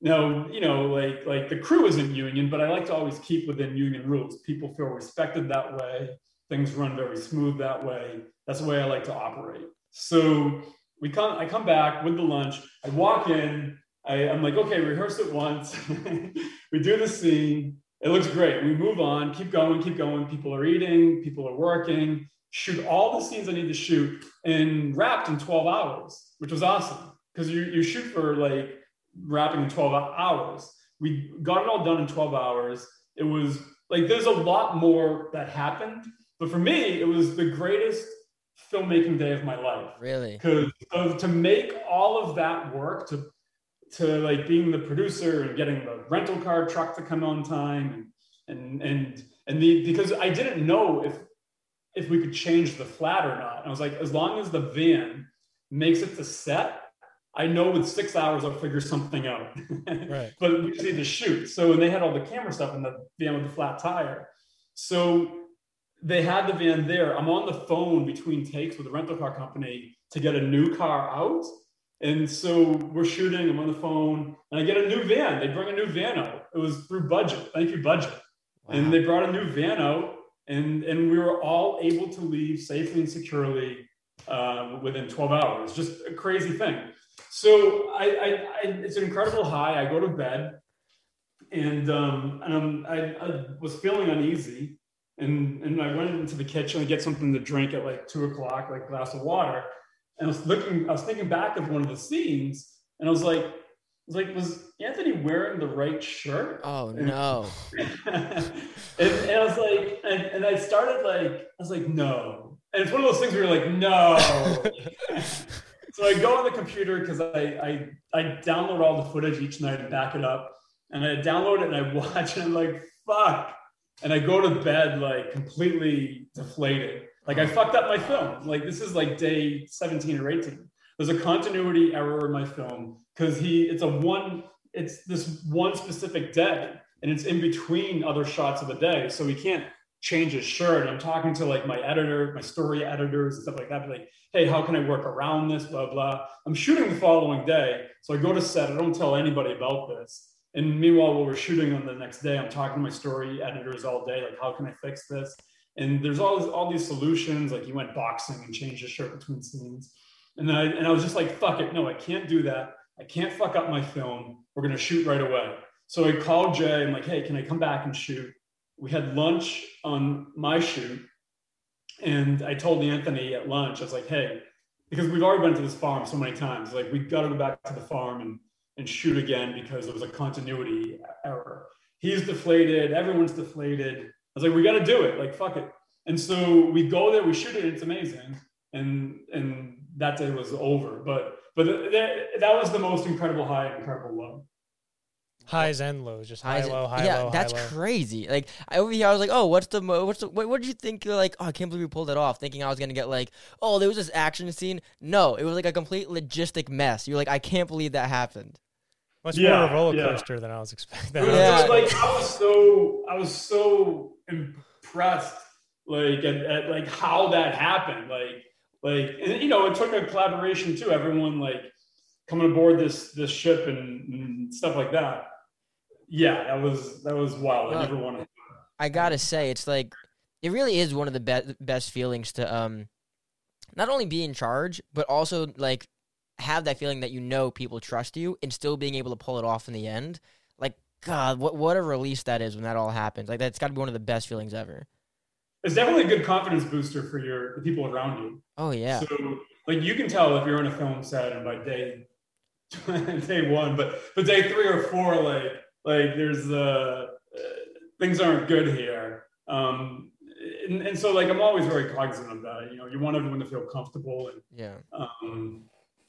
now, you know, like like the crew isn't union, but I like to always keep within union rules. People feel respected that way. Things run very smooth that way. That's the way I like to operate. So we come, I come back with the lunch. I walk in. I, am like, okay, rehearse it once. [laughs] we do the scene. It looks great. We move on, keep going, keep going. People are eating, people are working. Shoot all the scenes I need to shoot and wrapped in 12 hours, which was awesome because you, you shoot for like wrapping in 12 hours. We got it all done in 12 hours. It was like there's a lot more that happened, but for me, it was the greatest filmmaking day of my life. Really? Because to make all of that work, to to like being the producer and getting the rental car truck to come on time and and and and the because I didn't know if if we could change the flat or not. And I was like, as long as the van makes it to set, I know with six hours I'll figure something out. [laughs] right. But we just need to shoot. So and they had all the camera stuff in the van with the flat tire. So they had the van there. I'm on the phone between takes with the rental car company to get a new car out. And so we're shooting, I'm on the phone, and I get a new van. They bring a new van out. It was through budget. Thank you, budget. Wow. And they brought a new van out, and, and we were all able to leave safely and securely uh, within 12 hours. Just a crazy thing. So I, I, I, it's an incredible high. I go to bed, and um, and I'm I was feeling uneasy and and I went into the kitchen to get something to drink at like two o'clock, like a glass of water. And I was looking, I was thinking back of one of the scenes, and I was like, I was like, was Anthony wearing the right shirt? Oh [laughs] no! and, and, I was like, and, and I started like, I was like, no. And it's one of those things where you're like, no. [laughs] so I go on the computer because I, I I download all the footage each night and back it up, and I download it and I [laughs] watch, and I'm like, fuck and I go to bed like completely deflated. Like I fucked up my film. Like this is like day 17 or 18. There's a continuity error in my film because he it's a one it's this one specific day and it's in between other shots of the day. So he can't change his shirt. I'm talking to like my editor, my story editors and stuff like that. Like, hey, how can I work around this? Blah, blah. I'm shooting the following day. So I go to set. I don't tell anybody about this. And meanwhile, while we're shooting on the next day, I'm talking to my story editors all day, like, how can I fix this? And there's all, all these solutions, like he went boxing and changed his shirt between scenes. And then I, and I was just like, fuck it, no, I can't do that. I can't fuck up my film. We're gonna shoot right away. So I called Jay. I'm like, hey, can I come back and shoot? We had lunch on my shoot, and I told Anthony at lunch, I was like, hey, because we've already been to this farm so many times, like we got to go back to the farm and and shoot again because there was a continuity error. He's deflated, everyone's deflated. I was like, we got to do it. Like, fuck it. And so we go there, we shoot it, it's amazing. And and that day was over. But but that, that was the most incredible high and incredible low. Highs and lows, just high, low, high, yeah, low. Yeah, that's high, crazy. Like I, over here, I was like, "Oh, what's the what's the what, what did you think?" You're like, "Oh, I can't believe we pulled it off." Thinking I was gonna get like, "Oh, there was this action scene." No, it was like a complete logistic mess. You're like, "I can't believe that happened." Much yeah, more a roller coaster yeah. than I was expecting. Yeah. [laughs] like I was so I was so impressed, like at, at, like how that happened. Like like and, you know, it took a collaboration too. Everyone like coming aboard this this ship and, and stuff like that. Yeah, that was that was wild. Well, I never wanted. I gotta say, it's like it really is one of the be- best feelings to um not only be in charge, but also like have that feeling that you know people trust you and still being able to pull it off in the end. Like, God, what what a release that is when that all happens. Like that's got to be one of the best feelings ever. It's definitely a good confidence booster for your the people around you. Oh yeah. So like you can tell if you're on a film set and by day [laughs] day one, but but day three or four, like like there's uh, uh things aren't good here. Um, and, and so like I'm always very cognizant of that. You know, you want everyone to feel comfortable and yeah. Um,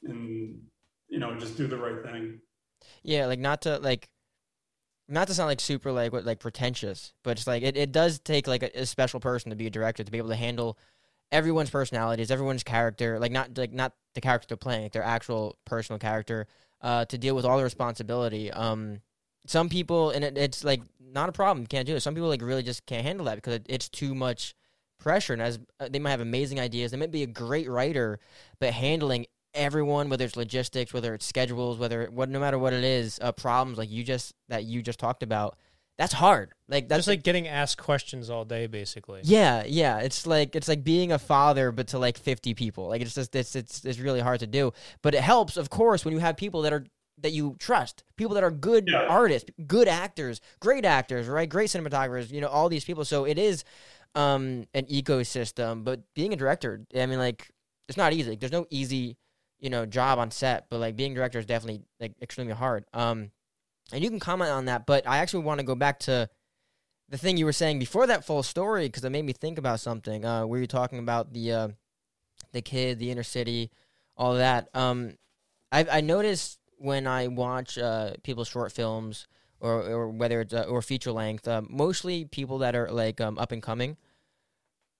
and you know just do the right thing yeah like not to like not to sound like super like what like pretentious but it's like it, it does take like a, a, special person to be a director to be able to handle everyone's personalities everyone's character like not like not the character they're playing like their actual personal character uh to deal with all the responsibility um some people, and it, it's like not a problem, can't do it. Some people like really just can't handle that because it, it's too much pressure. And as uh, they might have amazing ideas, they might be a great writer, but handling everyone, whether it's logistics, whether it's schedules, whether what, no matter what it is, uh, problems like you just that you just talked about, that's hard. Like that's Just like getting asked questions all day, basically. yeah, yeah. It's like it's like being a father, but to like fifty people. Like it's just it's it's it's really hard to do. But it helps, of course, when you have people that are that you trust, people that are good Yeah. artists, good actors, great actors, right? Great cinematographers. You know, all these people. So it is um an ecosystem. But being a director, I mean, like it's not easy. There's no easy you know job on set, but like being director is definitely like extremely hard. Um, and you can comment on that. But I actually want to go back to the thing you were saying before that full story because it made me think about something. Uh, where you talking about the uh, the kid, the inner city, all that. Um, I I noticed when I watch uh, people's short films or or whether it's uh, or feature length, uh, mostly people that are like um, up and coming.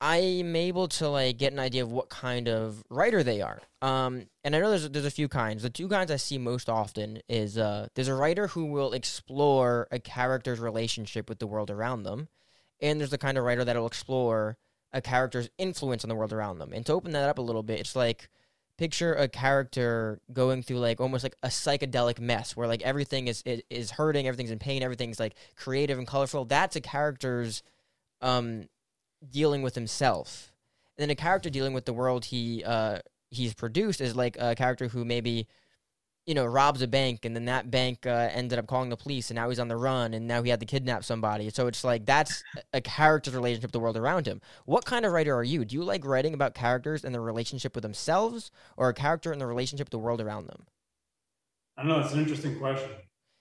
I'm able to like get an idea of what kind of writer they are. Um, and I know there's there's a few kinds. The two kinds I see most often is uh, there's a writer who will explore a character's relationship with the world around them, and there's the kind of writer that will explore a character's influence on the world around them. And to open that up a little bit, it's like picture a character going through like almost like a psychedelic mess where like everything is is, is hurting, everything's in pain, everything's like creative and colorful. That's a character's um dealing with himself. And then a character dealing with the world he uh he's produced is like a character who maybe you know robs a bank and then that bank uh, ended up calling the police and now he's on the run and now he had to kidnap somebody so it's like that's a character's relationship with the world around him what kind of writer are you do you like writing about characters and their relationship with themselves or a character and the relationship with the world around them I don't know. It's an interesting question.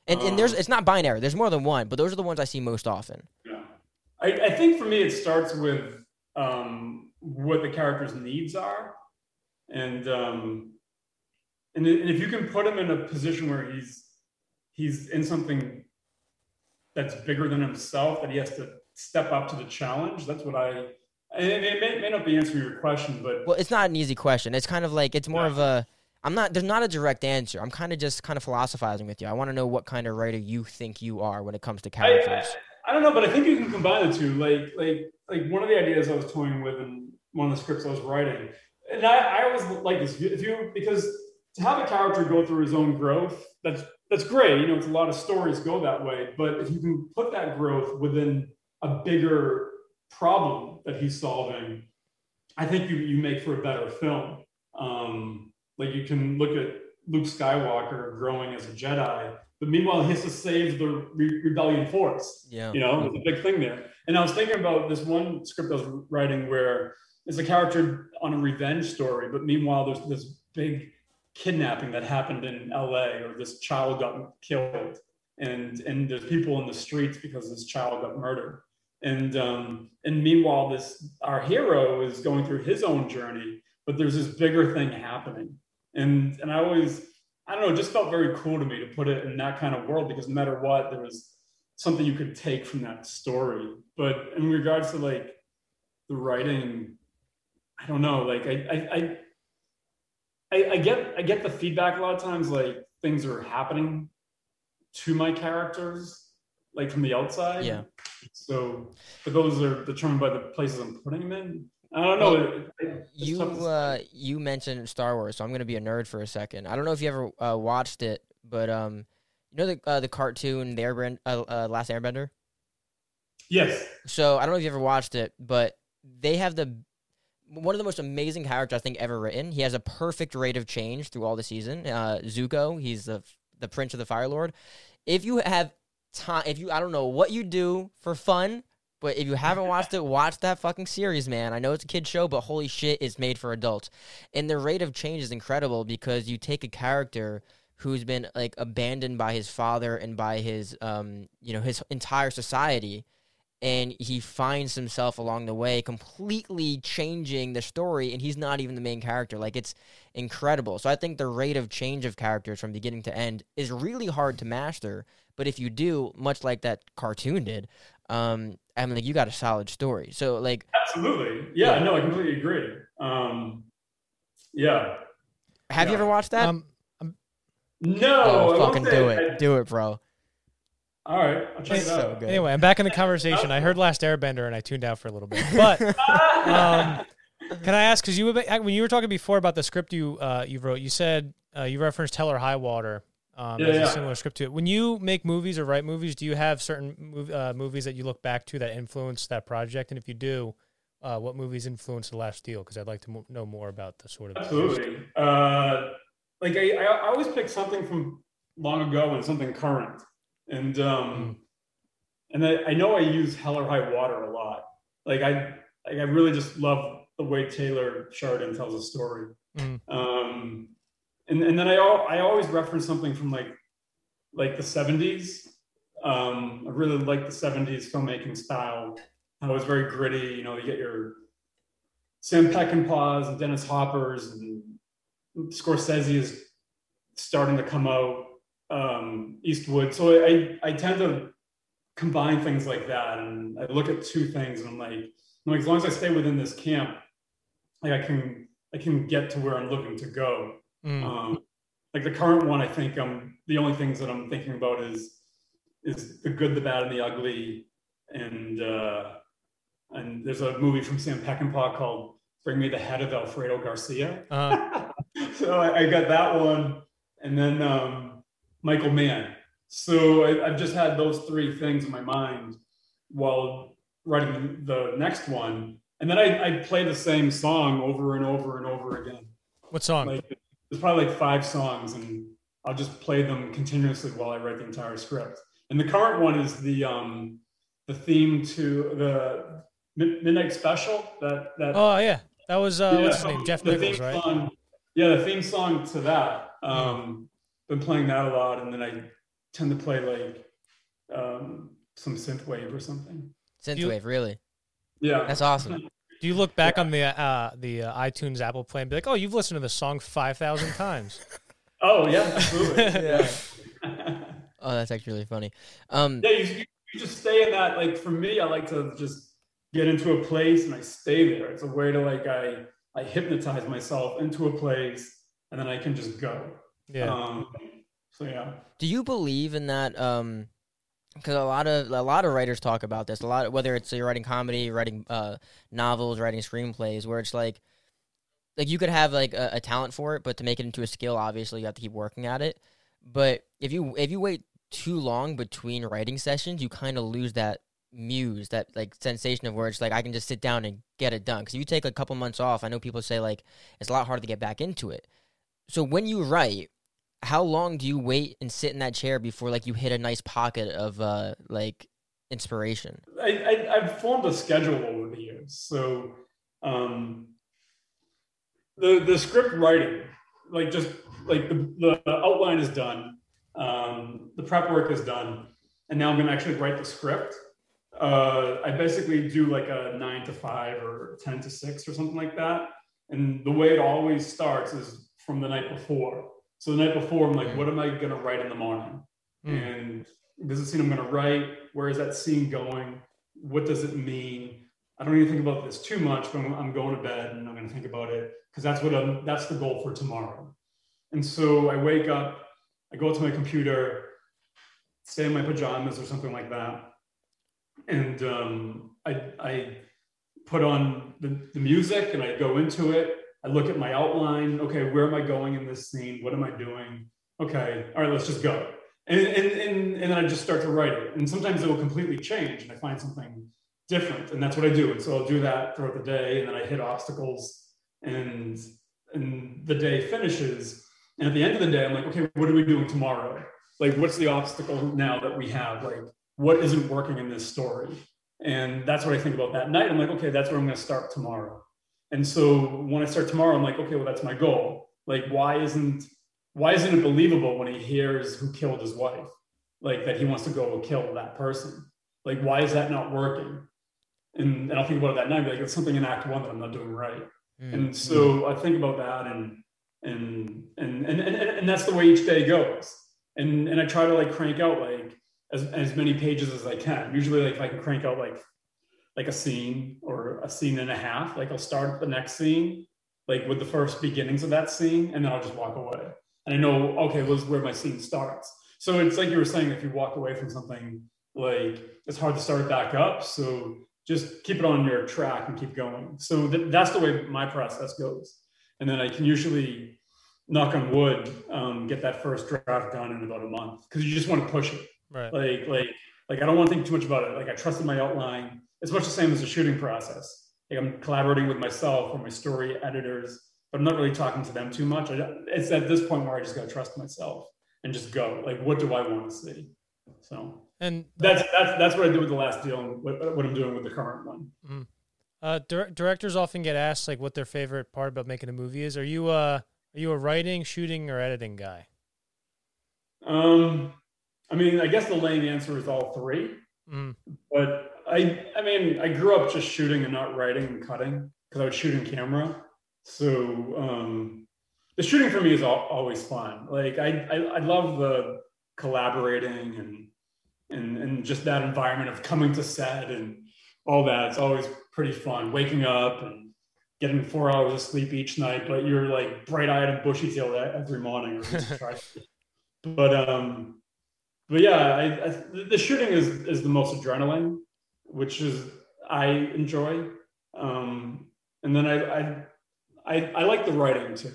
and, and there's Um, it's not binary there's more than one but those are the ones i see most often. I, I think for me, it starts with um, what the character's needs are. And, um, and, and if you can put him in a position where he's, he's in something that's bigger than himself, that he has to step up to the challenge, that's what I, and it may, may, not be answering your question, but Well, it's not an easy question. It's kind of like it's more Yeah. of a. I'm not. There's not a direct answer. I'm kind of just kind of philosophizing with you. I want to know what kind of writer you think you are when it comes to I, I, characters. I don't know, but I think you can combine the two. Like, like, like one of the ideas I was toying with in one of the scripts I was writing, and I, I always like this. If you because to have a character go through his own growth, that's that's great. You know, it's a lot of stories go that way. But if you can put that growth within a bigger problem that he's solving, I think you you make for a better film. Um, like you can look at Luke Skywalker growing as a Jedi, but meanwhile he has to save the re- rebellion force. yeah. You know, it's a big thing there. And I was thinking about this one script I was writing where it's a character on a revenge story, but meanwhile there's this big kidnapping that happened in LA or this child got killed and and there's people in the streets because this child got murdered. And um, and meanwhile this our hero is going through his own journey, but there's this bigger thing happening. And and I always I don't know, it just felt very cool to me to put it in that kind of world because no matter what, there was something you could take from that story. But in regards to like the writing, I don't know. Like I I I, I, I get I get the feedback a lot of times like things are happening to my characters, like from the outside. Yeah. So, but those are determined by the places I'm putting them in. I don't know. It- it- You to uh, you mentioned Star Wars, so I'm gonna be a nerd for a second. I don't know if you ever uh, watched it, but um, you know the uh, the cartoon, the Airbend, uh, uh, Last Airbender. yes. So I don't know if you ever watched it, but they have the one of the most amazing characters I think ever written. He has a perfect rate of change through all the season. Uh, Zuko, he's the the Prince of the Fire Lord. If you have time, if you I don't know what you do for fun, but if you haven't watched it, watch that fucking series, man. I know it's a kid show, but holy shit, it's made for adults. And the rate of change is incredible because you take a character who's been like abandoned by his father and by his um you know his entire society and he finds himself along the way completely changing the story and he's not even the main character like it's incredible so i think the rate of change of characters from beginning to end is really hard to master but if you do much like that cartoon did um i mean like you got a solid story so like Absolutely. Yeah, Yeah. no, I completely agree. Um, yeah. have you ever watched that Um, No. oh fucking say do I- it do it bro All right, I'll check it So good. Anyway, I'm back in the [laughs] conversation. I heard Last Airbender and I tuned out for a little bit. [laughs] But um, can I ask? Because you when you were talking before about the script you uh, you wrote, you said uh, you referenced Hell or High Water um, Yeah, as a similar script to it. When you make movies or write movies, do you have certain mov- uh, movies that you look back to that influence that project? And if you do, uh, what movies influenced the last deal? Because I'd like to mo- know more about the sort of Absolutely. Uh, like I, I always pick something from long ago and something current, and um, and I, I know I use Hell or High Water a lot. Like I like I really just love the way Taylor Sheridan tells a story. Mm. Um, and and then I al- I always reference something from like like the '70s. Um, I really like the '70s filmmaking style. It was very gritty. You know, you get your Sam Peckinpahs and Dennis Hoppers and Scorsese is starting to come out. Um, Eastwood. So I I tend to combine things like that, and I look at two things, and I'm like, I'm like as long as I stay within this camp, like I can I can get to where I'm looking to go. Mm. Um, like the current one, I think I'm the only things that I'm thinking about is is the good, the bad, and the ugly. And uh, and there's a movie from Sam Peckinpah called "Bring Me the Head of Alfredo Garcia." Uh, [laughs] so I, I got that one, and then um, Michael Mann. So I, I've just had those three things in my mind while writing the next one, and then I, I play the same song over and over and over again. what song? Like there's probably like five songs, and I'll just play them continuously while I write the entire script. And the current one is the um, the theme to the Midnight Special. That that oh yeah, that was uh, what's his Yeah, name? Jeff the Nichols, theme right? Song, yeah, the theme song to that. Um, Been playing that a lot, and then I tend to play like um, some synthwave or something. Synthwave, really? Yeah, That's awesome. Do you look back on the uh, the uh, iTunes Apple Play and be like, oh, you've listened to the song five thousand [laughs] times? Oh yeah, absolutely. Yeah. [laughs] yeah. Oh, that's actually really funny. Um, yeah, you, you you just stay in that. Like for me, I like to just get into a place and I stay there. It's a way to like I I hypnotize myself into a place, and then I can just go. Yeah. Um, so yeah. do you believe in that? Um, because a lot of a lot of writers talk about this. A lot, whether it's you're writing comedy, writing uh, novels, writing screenplays, where it's like, like you could have like a, a talent for it, but to make it into a skill, obviously you have to keep working at it. But if you if you wait too long between writing sessions, you kind of lose that muse, that like sensation of where it's like I can just sit down and get it done. Because you take a couple months off, I know people say like it's a lot harder to get back into it. So when you write, how long do you wait and sit in that chair before like you hit a nice pocket of uh like inspiration? I, I, I've formed a schedule over the years. So um, the the script writing, like just like the, the outline is done, um, the prep work is done, and now I'm to actually write the script. Uh, I basically do like a nine to five or ten to six or something like that. And the way it always starts is from the night before. So the night before, I'm like, what am I going to write in the morning? Mm. and this is the scene I'm going to write. Where is that scene going? What does it mean? I don't even think about this too much, but I'm, I'm going to bed and I'm going to think about it because that's what I'm, that's the goal for tomorrow. And so I wake up, I go to my computer, stay in my pajamas or something like that, and um, I, I put on the, the music and I go into it. I look at my outline. Okay, where am I going in this scene? What am I doing? Okay, all right, let's just go and, and, and, and then I just start to write it. And sometimes it will completely change and I find something different. And that's what I do. And so I'll do that throughout the day and then I hit obstacles and, and the day finishes. And at the end of the day, I'm like, okay, what are we doing tomorrow? Like, what's the obstacle now that we have? Like, what isn't working in this story? And that's what I think about that night. I'm like, okay, that's where I'm going to start tomorrow. And so when I start tomorrow, I'm like, okay, well, that's my goal. Like, why isn't why isn't it believable when he hears who killed his wife? Like that he wants to go kill that person. Like, why is that not working? And, and I'll think about it that night, be like, it's something in act one that I'm not doing right. Mm. And so I think about that and and and and and, and that's the way each day goes. And and I try to like crank out like as, as many pages as I can. Usually like if I can crank out like like a scene or a scene and a half, like I'll start the next scene, like with the first beginnings of that scene, and then I'll just walk away. And I know, okay, well, this is where my scene starts. So it's like you were saying, if you walk away from something, like it's hard to start it back up. So just keep it on your track and keep going. So th- that's the way my process goes. And then I can usually knock on wood, um, get that first draft done in about a month because you just want to push it. Right. Like, like, like I don't want to think too much about it. Like I trusted my outline. It's much the same as the shooting process. Like I'm collaborating with myself or my story editors, but I'm not really talking to them too much. I, it's at this point where I just got to trust myself and just go. Like, what do I want to see? So And that's that's that's what I did with the last deal and what, what I'm doing with the current one. uh, dir- directors often get asked like what their favorite part about making a movie is. Are you uh are you a writing, shooting, or editing guy? Um, I mean, I guess the lame answer is all three. Mm. But I, I mean, I grew up just shooting and not writing and cutting because I would shoot in camera. So um, the shooting for me is al- always fun. Like I, I, I love the collaborating and and and just that environment of coming to set and all that. It's always pretty fun. Waking up and getting four hours of sleep each night, but you're like bright eyed and bushy tailed every morning. [laughs] But um, but yeah, I, I, the shooting is is the most adrenaline, which is I enjoy. Um, and then I, I I I like the writing too.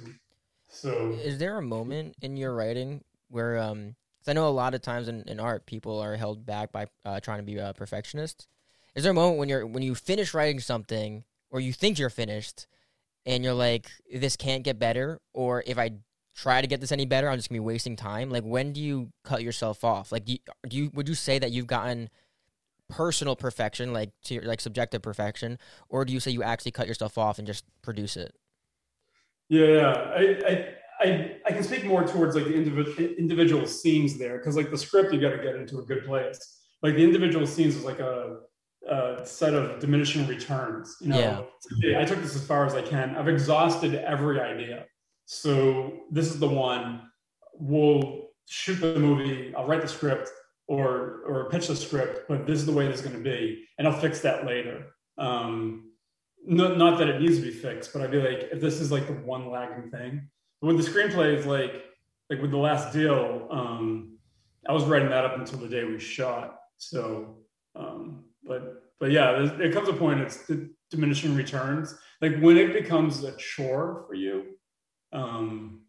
So Is there a moment in your writing where, um, I know a lot of times in, in art, people are held back by uh, trying to be a perfectionist. Is there a moment when you're when you finish writing something, or you think you're finished, and you're like, this can't get better, or if I try to get this any better, I'm just gonna be wasting time. Like, when do you cut yourself off? Like, do you, do you would you say that you've gotten personal perfection, like to your, like subjective perfection, or do you say you actually cut yourself off and just produce it? Yeah, yeah. I, I, I, I can speak more towards like the individual individual scenes there because like the script you got to get into a good place. Like the individual scenes is like a, a set of diminishing returns. You know, I took this as far as I can. I've exhausted every idea, so this is the one. We'll shoot the movie. I'll write the script or or pitch the script, but this is the way it's going to be, and I'll fix that later. Um, not, not that it needs to be fixed, but I'd be like, if this is like the one lagging thing. But with the screenplay, it's like, like with the last deal, um, I was writing that up until the day we shot. So, um, but, but yeah, it comes a point, it's the diminishing returns. Like when it becomes a chore for you, um,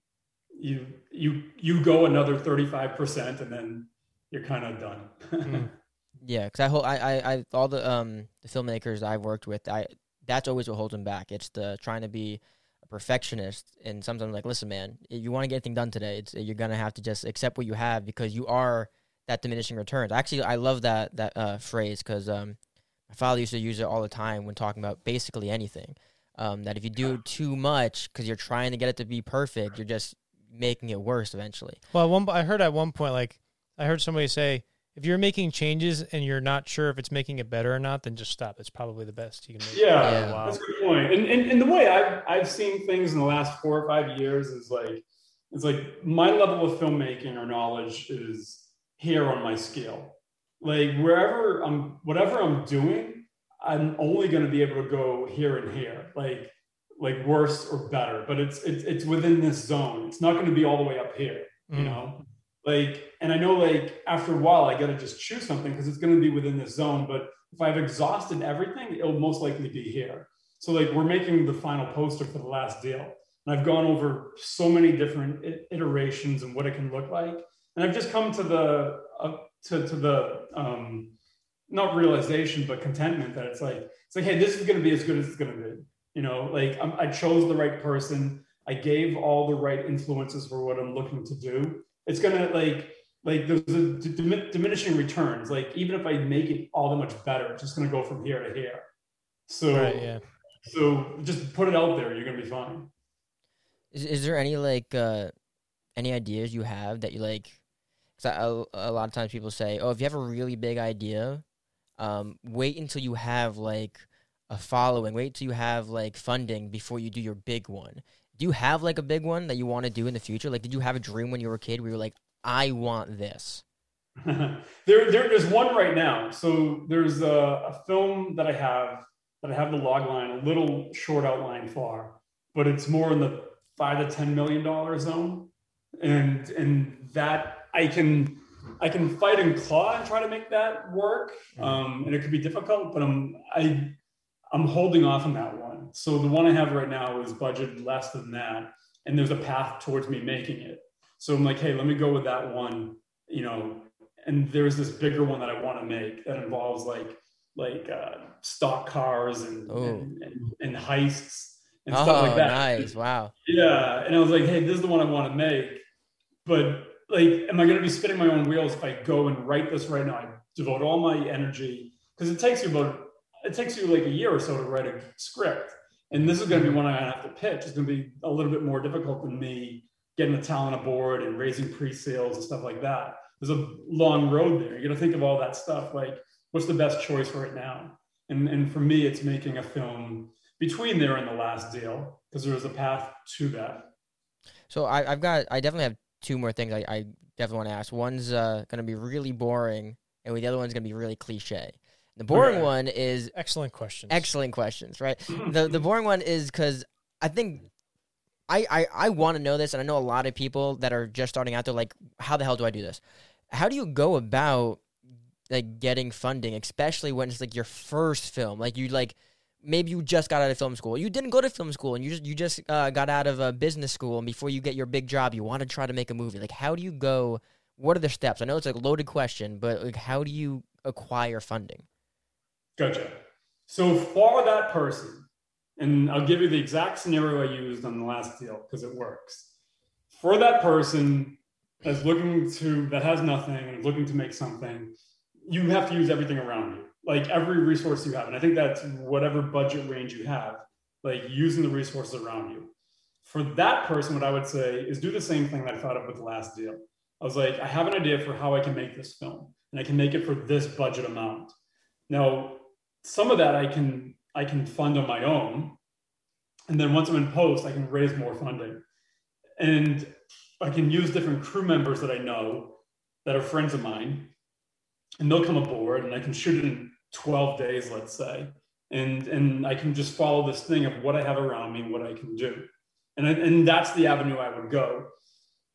you, you, you go another 35% and then you're kind of done. Mm. [laughs] Yeah, because I, ho- I, I, I, all the um the filmmakers I've worked with, I that's always what holds them back. It's the trying to be a perfectionist, and sometimes like, listen, man, if you want to get anything done today, it's you're gonna have to just accept what you have because you are that diminishing returns. Actually, I love that that uh, phrase because um my father used to use it all the time when talking about basically anything. Um, that if you do too much because you're trying to get it to be perfect, you're just making it worse eventually. Well, one I heard at one point like I heard somebody say if you're making changes and you're not sure if it's making it better or not, then just stop. It's probably the best you can make. Yeah, Yeah. Wow. that's a good point. And, and and the way I've I've seen things in the last four or five years is like it's like my level of filmmaking or knowledge is here on my scale. Like wherever I'm, whatever I'm doing, I'm only going to be able to go here and here, like like worse or better. But it's it's it's within this zone. It's not going to be all the way up here, you Mm. know. Like, and I know like after a while, I got to just choose something because it's going to be within this zone. But if I've exhausted everything, it'll most likely be here. So like we're making the final poster for the last deal. And I've gone over so many different iterations and what it can look like. And I've just come to the uh, to, to the um, not realization but contentment that it's like it's like hey this is going to be as good as it's going to be. You know, like I'm, I chose the right person. I gave all the right influences for what I'm looking to do. It's gonna like like there's a d- diminishing returns. Like even if I make it all that much better, it's just gonna go from here to here. So Right, yeah. so just put it out there. You're gonna be fine. Is is there any like uh any ideas you have that you like? Because a, a lot of times people say, "Oh, if you have a really big idea, um, wait until you have like a following. Wait till you have like funding before you do your big one." Do you have like a big one that you want to do in the future? Like, did you have a dream when you were a kid where you were like, "I want this"? [laughs] there, there, there's one right now. So there's a, a film that I have that I have the log line, a little short outline for, but it's more in the five to ten million dollar zone, and and that I can I can fight and claw and try to make that work, um, and it could be difficult. But I'm I I'm holding off on that one. So the one I have right now is budgeted less than that, and there's a path towards me making it. So I'm like, hey, let me go with that one, you know. And there's this bigger one that I want to make that involves like like uh, stock cars and, and, and, and heists and oh, stuff like that. Nice, wow. Yeah, and I was like, hey, this is the one I want to make, but like, am I going to be spinning my own wheels if I go and write this right now? I devote all my energy because it takes you about it takes you like a year or so to write a script, and this is going to be one I have to pitch. It's going to be a little bit more difficult than me getting the talent aboard and raising pre-sales and stuff like that. There's a long road there. You got to think of all that stuff. Like, what's the best choice right now? And and for me, it's making a film between there and the last deal because there was a path to that. So I, have got I definitely have two more things I, I definitely want to ask. One's uh, going to be really boring, and the other one's going to be really cliche. The boring okay. one is excellent questions. Excellent questions, right? the the boring one is because I think I I, I want to know this, and I know a lot of people that are just starting out. They're like, how the hell do I do this? How do you go about like getting funding, especially when it's like your first film? Like you like maybe you just got out of film school. You didn't go to film school, and you just you just uh, got out of a business school, and before you get your big job, you want to try to make a movie. Like, how do you go? What are the steps? I know it's a loaded question, but like, how do you acquire funding? Gotcha. So for that person, and I'll give you the exact scenario I used on the last deal because it works. For that person that's looking to that has nothing and looking to make something, you have to use everything around you like every resource you have. And I think that's whatever budget range you have, like using the resources around you. For that person, what I would say is do the same thing that I thought of with the last deal. I was like, I have an idea for how I can make this film, and I can make it for this budget amount. Now, some of that I can I can fund on my own, and then once I'm in post, I can raise more funding, and I can use different crew members that I know that are friends of mine and they'll come aboard and I can shoot it in 12 days, let's say. And, and I can just follow this thing of what I have around me what I can do. And, I, and that's the avenue I would go.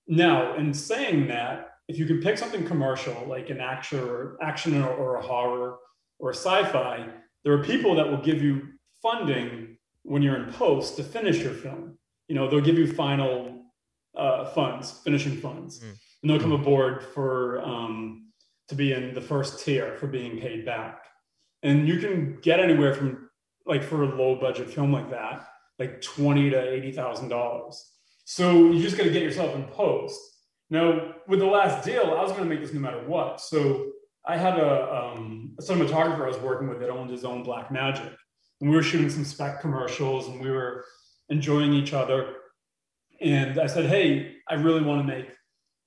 Now, in saying that, if you can pick something commercial like an action or action or, or a horror or sci-fi, there are people that will give you funding when you're in post to finish your film. You know, they'll give you final uh, funds, finishing funds, mm. and they'll come aboard for um, to be in the first tier for being paid back. And you can get anywhere from like for a low budget film like that, like twenty to eighty thousand dollars. So you just got to get yourself in post. Now, with the last deal, I was going to make this no matter what. So I had a, um, a cinematographer I was working with that owned his own Blackmagic, and we were shooting some spec commercials, and we were enjoying each other. And I said, "Hey, I really want to make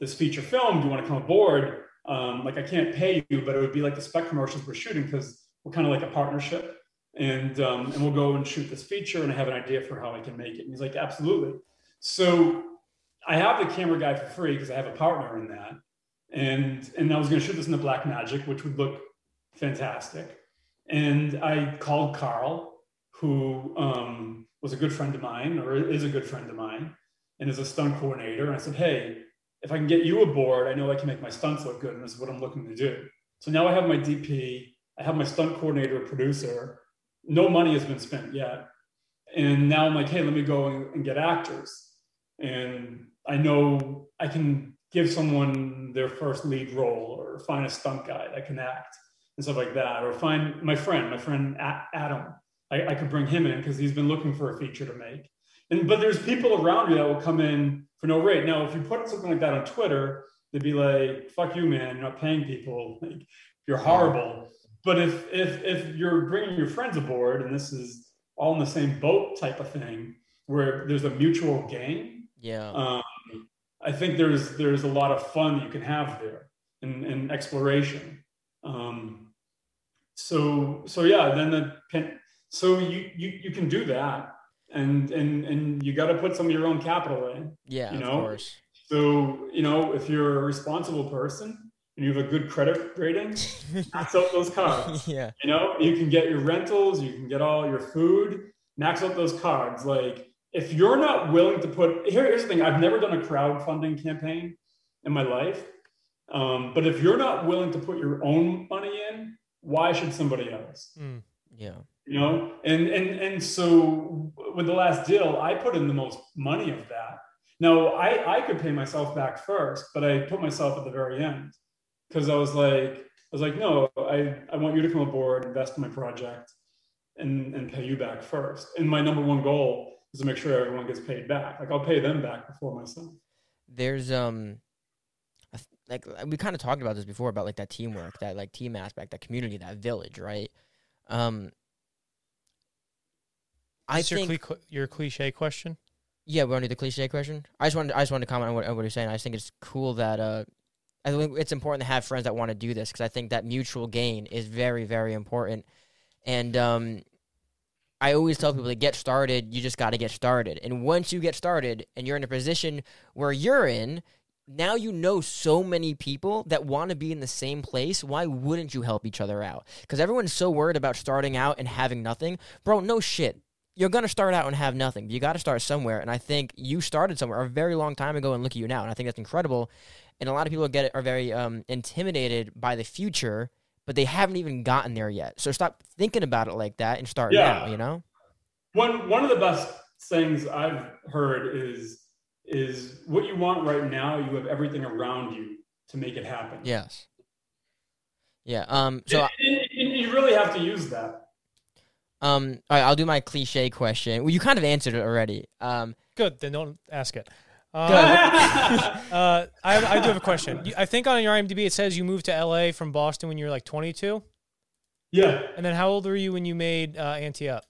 this feature film. Do you want to come aboard?" um, like I can't pay you, but it would be like the spec commercials we're shooting because we're kind of like a partnership. And um, and we'll go and shoot this feature, and I have an idea for how I can make it. And he's like, absolutely. So I have the camera guy for free because I have a partner in that. And and I was going to shoot this in the Blackmagic, which would look fantastic. And I called Carl, who um, was a good friend of mine, or is a good friend of mine, and is a stunt coordinator. And I said, hey, if I can get you aboard, I know I can make my stunts look good, and this is what I'm looking to do. So now I have my DP, I have my stunt coordinator, producer. No money has been spent yet, and now I'm like, hey, let me go and, and get actors, and I know I can give someone their first lead role, or find a stunt guy that can act and stuff like that, or find my friend, my friend Adam. I, I could bring him in because he's been looking for a feature to make. And but there's people around you that will come in for no rate. Now, if you put something like that on Twitter, they'd be like, "Fuck you, man! You're not paying people. [laughs] Like, you're horrible." But if if if you're bringing your friends aboard, and this is all in the same boat type of thing, where there's a mutual gain, yeah, um, I think there's there's a lot of fun you can have there and, and exploration. Um, so so yeah, then the so you you you can do that and and and you got to put some of your own capital in. Yeah, you know? of course. So you know, if you're a responsible person and you have a good credit rating, [laughs] max out those cards. [laughs] yeah. You know, you can get your rentals, you can get all your food, max out those cards. Like if you're not willing to put here, here's the thing: I've never done a crowdfunding campaign in my life. Um, but if you're not willing to put your own money in, why should somebody else? Mm. Yeah. You know, and and and so with the last deal, I put in the most money of that. Now I I could pay myself back first, but I put myself at the very end because I was like I was like no, I I want you to come aboard, invest in my project, and and pay you back first. And my number one goal is to make sure everyone gets paid back. Like I'll pay them back before myself. There's um like we kind of talked about this before about like that teamwork, that like team aspect, that community, that village, right? Um I Is your, cli- your cliche question? Yeah, we want to do the cliche question. I just wanted, I just wanted to comment on what, on what you're saying. I just think it's cool that uh, I think it's important to have friends that want to do this because I think that mutual gain is very, very important. And um, I always tell people to get started. You just got to get started. And once you get started, and you're in a position where you're in, now you know so many people that want to be in the same place. Why wouldn't you help each other out? Because everyone's so worried about starting out and having nothing, bro. No shit you're going to start out and have nothing. You got to start somewhere. And I think you started somewhere a very long time ago and look at you now. And I think that's incredible. And a lot of people get are very um, intimidated by the future, but they haven't even gotten there yet. So stop thinking about it like that and start Yeah. now, you know? One one of the best things I've heard is is what you want right now. You have everything around you to make it happen. Yes. Yeah. Um. So, And- and- and you really have to use that. um. All right. I'll do my cliche question. Well, you kind of answered it already. Um. Good. Then don't ask it. Uh, [laughs] uh, I, I do have a question. You- I think on your IMDb it says you moved to LA from Boston when you were like 22. Yeah. And then how old were you when you made uh, Ante Up?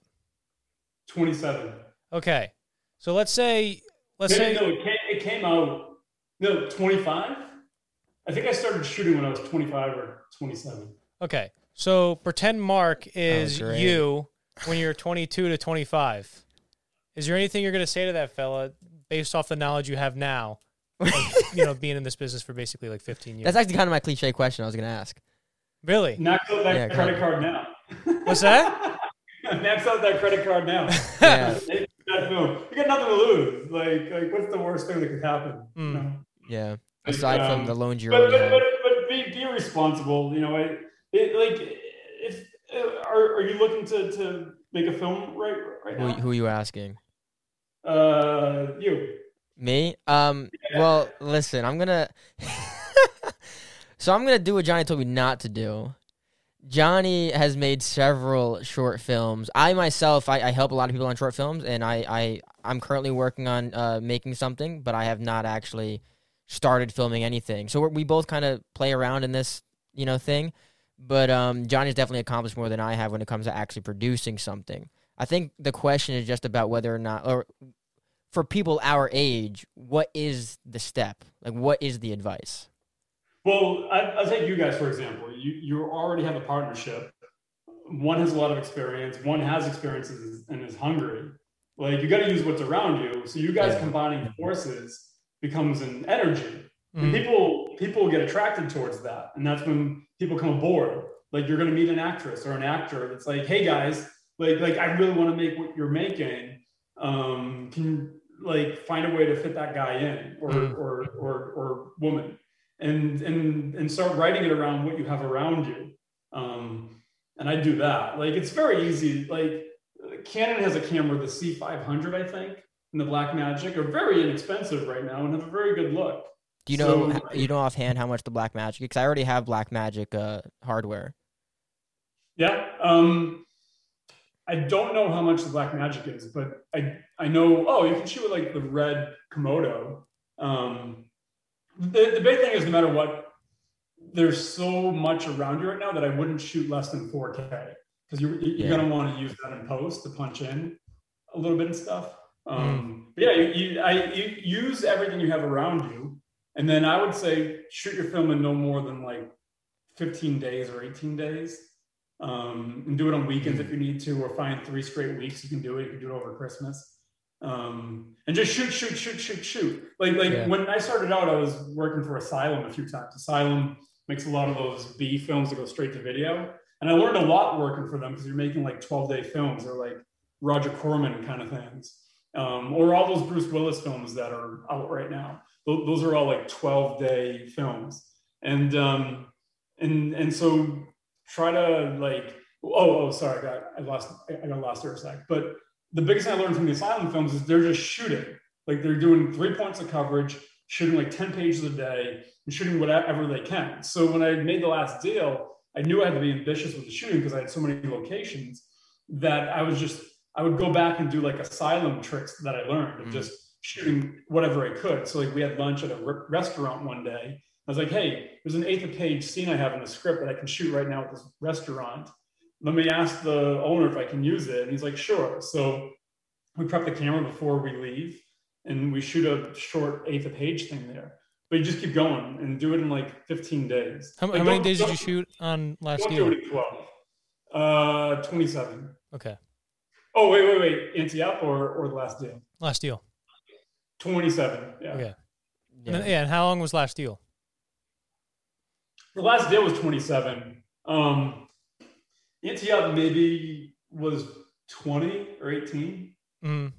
27. Okay. So let's say, let's Maybe, say, no, it came, it came out, no, 25? I think I started shooting when I was 25 or 27. okay. So pretend Mark is great. you when you're 22 to 25. Is there anything you're going to say to that fella based off the knowledge you have now? Of, [laughs] you know, being in this business for basically like 15 years. That's actually kind of my cliche question I was going to ask. really? Max out that Yeah, credit kinda. card now. What's that? Max out that credit card now. [laughs] Yeah. Film. You got nothing to lose. Like, like what's the worst thing that could happen? you Mm. know? Yeah. Aside from Um, the loans you but, already but, have. but, but be, be responsible. You know, it, it like if uh, are, are you looking to, to make a film right right Who, now? who are you asking? Uh, you. Me? Um. Well, listen. I'm gonna. [laughs] so I'm gonna do what Johnny told me not to do. Johnny has made several short films. I myself, I, I help a lot of people on short films, and I, I I'm currently working on uh, making something, but I have not actually started filming anything. So we're, we both kind of play around in this, you know, thing. But um, Johnny's definitely accomplished more than I have when it comes to actually producing something. I think the question is just about whether or not, or for people our age, what is the step? Like, what is the advice? Well, I, I'll take you guys for example. You you already have a partnership. One has a lot of experience. One has experiences and is hungry. Like you got to use what's around you. So you guys Yeah. combining forces becomes an energy. And Mhm. people people get attracted towards that, and that's when people come aboard. Like you're going to meet an actress or an actor that's like, "Hey guys, like like I really want to make what you're making. Um, can like find a way to fit that guy in or Mm. or or or woman, and and and start writing it around what you have around you. Um, and I do that. Like it's very easy. Like Canon has a camera, the C500, I think, and the Blackmagic are very inexpensive right now and have a very good look. Do you know? So- you know offhand how much the Blackmagic? Because I already have Blackmagic uh, hardware. Yeah. Um, I don't know how much the Blackmagic is, but I I know. Oh, you can shoot with like the red Komodo. Um, the the big thing is no matter what, there's so much around you right now that I wouldn't shoot less than 4K because you're you're Yeah. gonna want to use that in post to punch in a little bit and stuff. Um, but yeah, you, you I you use everything you have around you, and then I would say shoot your film in no more than like 15 days or 18 days um, and do it on weekends if you need to, or find three straight weeks. You can do it. You can do it over Christmas, um, and just shoot, shoot, shoot, shoot, shoot. Like like Yeah. when I started out, I was working for Asylum a few times. Asylum makes a lot of those B films that go straight to video, and I learned a lot working for them because you're making like 12 day films or like Roger Corman kind of things, um, or all those Bruce Willis films that are out right now. Tho- Those are all like 12 day films. and um, and and so try to like oh oh sorry I got I lost I got lost there a sec. But the biggest thing I learned from the asylum films is they're just shooting like they're doing three points of coverage, shooting like ten pages a day, and shooting whatever they can. So when I made the last deal, I knew I had to be ambitious with the shooting because I had so many locations that I was just I would go back and do like asylum tricks that I learned of Mm. just shooting whatever I could. So like we had lunch at a restaurant one day. I was like, hey, there's an eighth of page scene I have in the script that I can shoot right now at this restaurant. Let me ask the owner if I can use it. And he's like, sure. So we prep the camera before we leave and we shoot a short eighth of page thing there. But you just keep going and do it in like 15 days. How, Like, how many days did you shoot on last Don't deal? do it in 12. Uh, 27. Okay, Oh, wait, wait, wait. Ante up or, or the last deal? last deal. 27. Yeah. Okay, Yeah. And yeah. And how long was last deal? The last deal was 27. Um, Ante maybe was 20 or 18. Mm.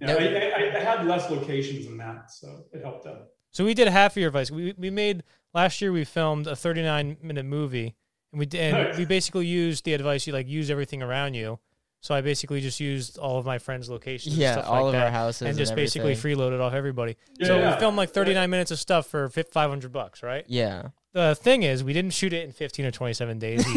Yeah, Now- I, I, I had less locations than that, so it helped out. So we did half of your advice. We we made last year. We filmed a 39 minute movie, and we did, and Nice. we basically used the advice you like use everything around you. So I basically just used all of my friends' locations, and Yeah, stuff all like of that, our houses and just basically everything. freeloaded off everybody. Yeah, so yeah. we filmed like 39 minutes of stuff for 500 bucks, right? Yeah. The thing is, we didn't shoot it in 15 or 27 days. [laughs]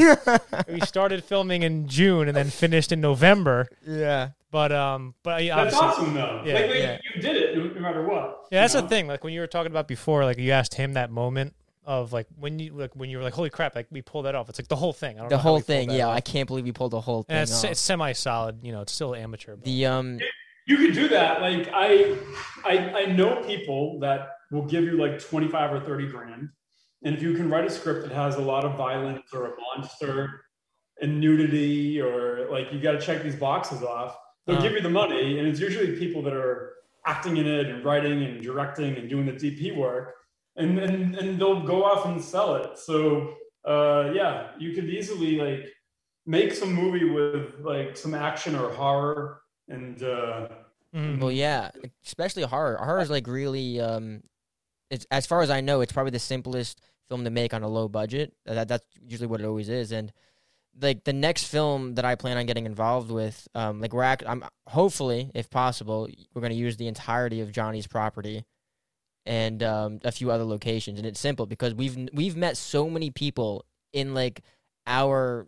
We, we started filming in June and then finished in November. yeah. But um, but yeah, That's obviously, awesome, though. Yeah, like, like, yeah. you did it no, no matter what. yeah, that's you the thing. Like when you were talking about before, like you asked him that moment of like when you like when you were like, holy crap, like we pulled that off. It's like the whole thing. I don't The know whole thing. Yeah. off. I can't believe we pulled the whole thing it's, it's semi solid. You know, it's still amateur. But. the um. You could do that. Like I, I, I know people that will give you like twenty five or thirty grand, and if you can write a script that has a lot of violence or a monster and nudity, or like you got to check these boxes off, they'll Uh-huh. give you the money, and it's usually people that are acting in it and writing and directing and doing the DP work, and and and they'll go off and sell it. So uh, yeah, you could easily like make some movie with like some action or horror and. Uh, Mhm. Well, yeah, especially horror. Horror is like really um, it's as far as I know, it's probably the simplest film to make on a low budget. That that's usually what it always is, and like the next film that I plan on getting involved with, um, like we're act- I'm hopefully, if possible, we're gonna use the entirety of Johnny's property and um, a few other locations, and it's simple because we've we've met so many people in like our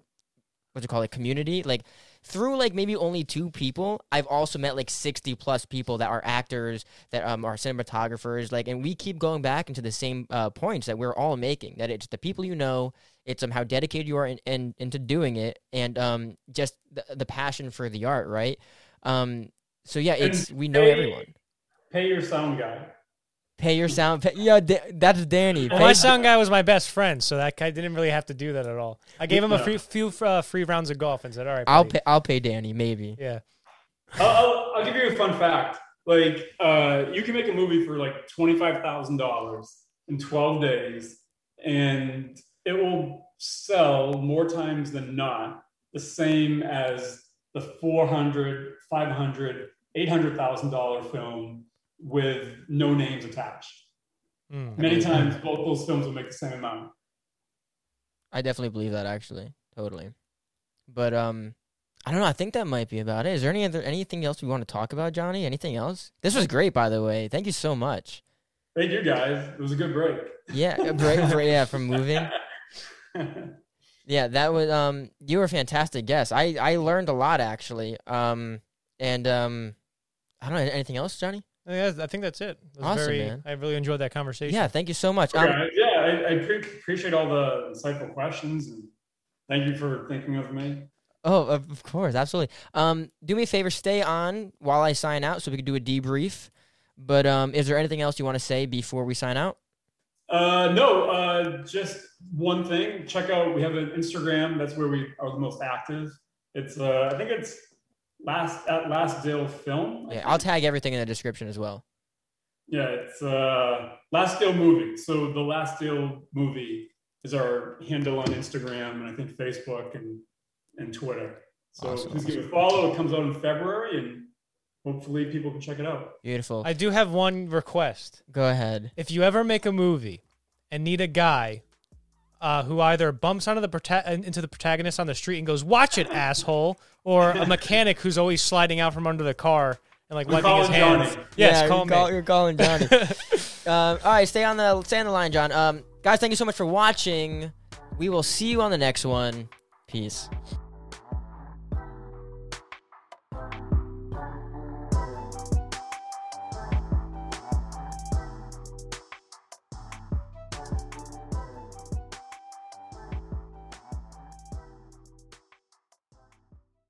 what's it called, like community, like through like maybe only two people, I've also met like 60 plus people that are actors, that um, are cinematographers, like, and we keep going back into the same uh, points that we're all making. That it's the people you know, it's um how dedicated you are in, in, into doing it, and um just the, the passion for the art, right? Um, so yeah, it's we know pay- everyone. Pay your sound guy. Pay your sound. Pay, yeah, Da- that's Danny. Well, Pay- my sound guy was my best friend, so that guy didn't really have to do that at all. I gave him a free, few uh, free rounds of golf and said, "All right, I'll buddy." pay. I'll pay Danny. Maybe. Yeah, I'll, I'll, I'll give you a fun fact. Like, uh, you can make a movie for like twenty-five thousand dollars in twelve days, and it will sell more times than not the same as the 400 500 800 thousand dollar film with no names attached. Mm. Many times, both those films will make the same amount. I definitely believe that actually, totally. But um, I don't know. I think that might be about it. Is there any other anything else we want to talk about, Johnny? Anything else? This was great, by the way. Thank you so much. Thank you guys. It was a good break. Yeah, a break, break- yeah, from moving. [laughs] Yeah, that was um. You were a fantastic guest. I I learned a lot actually. Um, and um, I don't know anything else, Johnny. Yeah, I think that's it. it was Awesome, very, man. I really enjoyed that conversation. Yeah, thank you so much. Um, yeah, yeah I, I pre- appreciate all the insightful questions and thank you for thinking of me. Oh, of of course, absolutely. Um, do me a favor, stay on while I sign out, so we can do a debrief. But um, is there anything else you want to say before we sign out? Uh, no, uh, just one thing. Check out, we have an Instagram. That's where we are the most active. It's, uh, I think it's last at Last Deal Film. I Yeah, think. I'll tag everything in the description as well. Yeah, it's uh, Last Deal Movie. So the Last Deal Movie is our handle on Instagram and I think Facebook and, and Twitter. So Awesome, please give it a follow. It comes out in February and hopefully people can check it out. Beautiful. I do have one request. Go ahead. If you ever make a movie and need a guy uh, who either bumps onto the prota- into the protagonist on the street and goes, "Watch it, [laughs] asshole," or a mechanic who's always sliding out from under the car and like wiping his hands. Johnny. Yes, yeah, call you're, me. call- you're calling Johnny. [laughs] um, all right, stay on the stay on the line, John. Um, guys, thank you so much for watching. We will see you on the next one. Peace.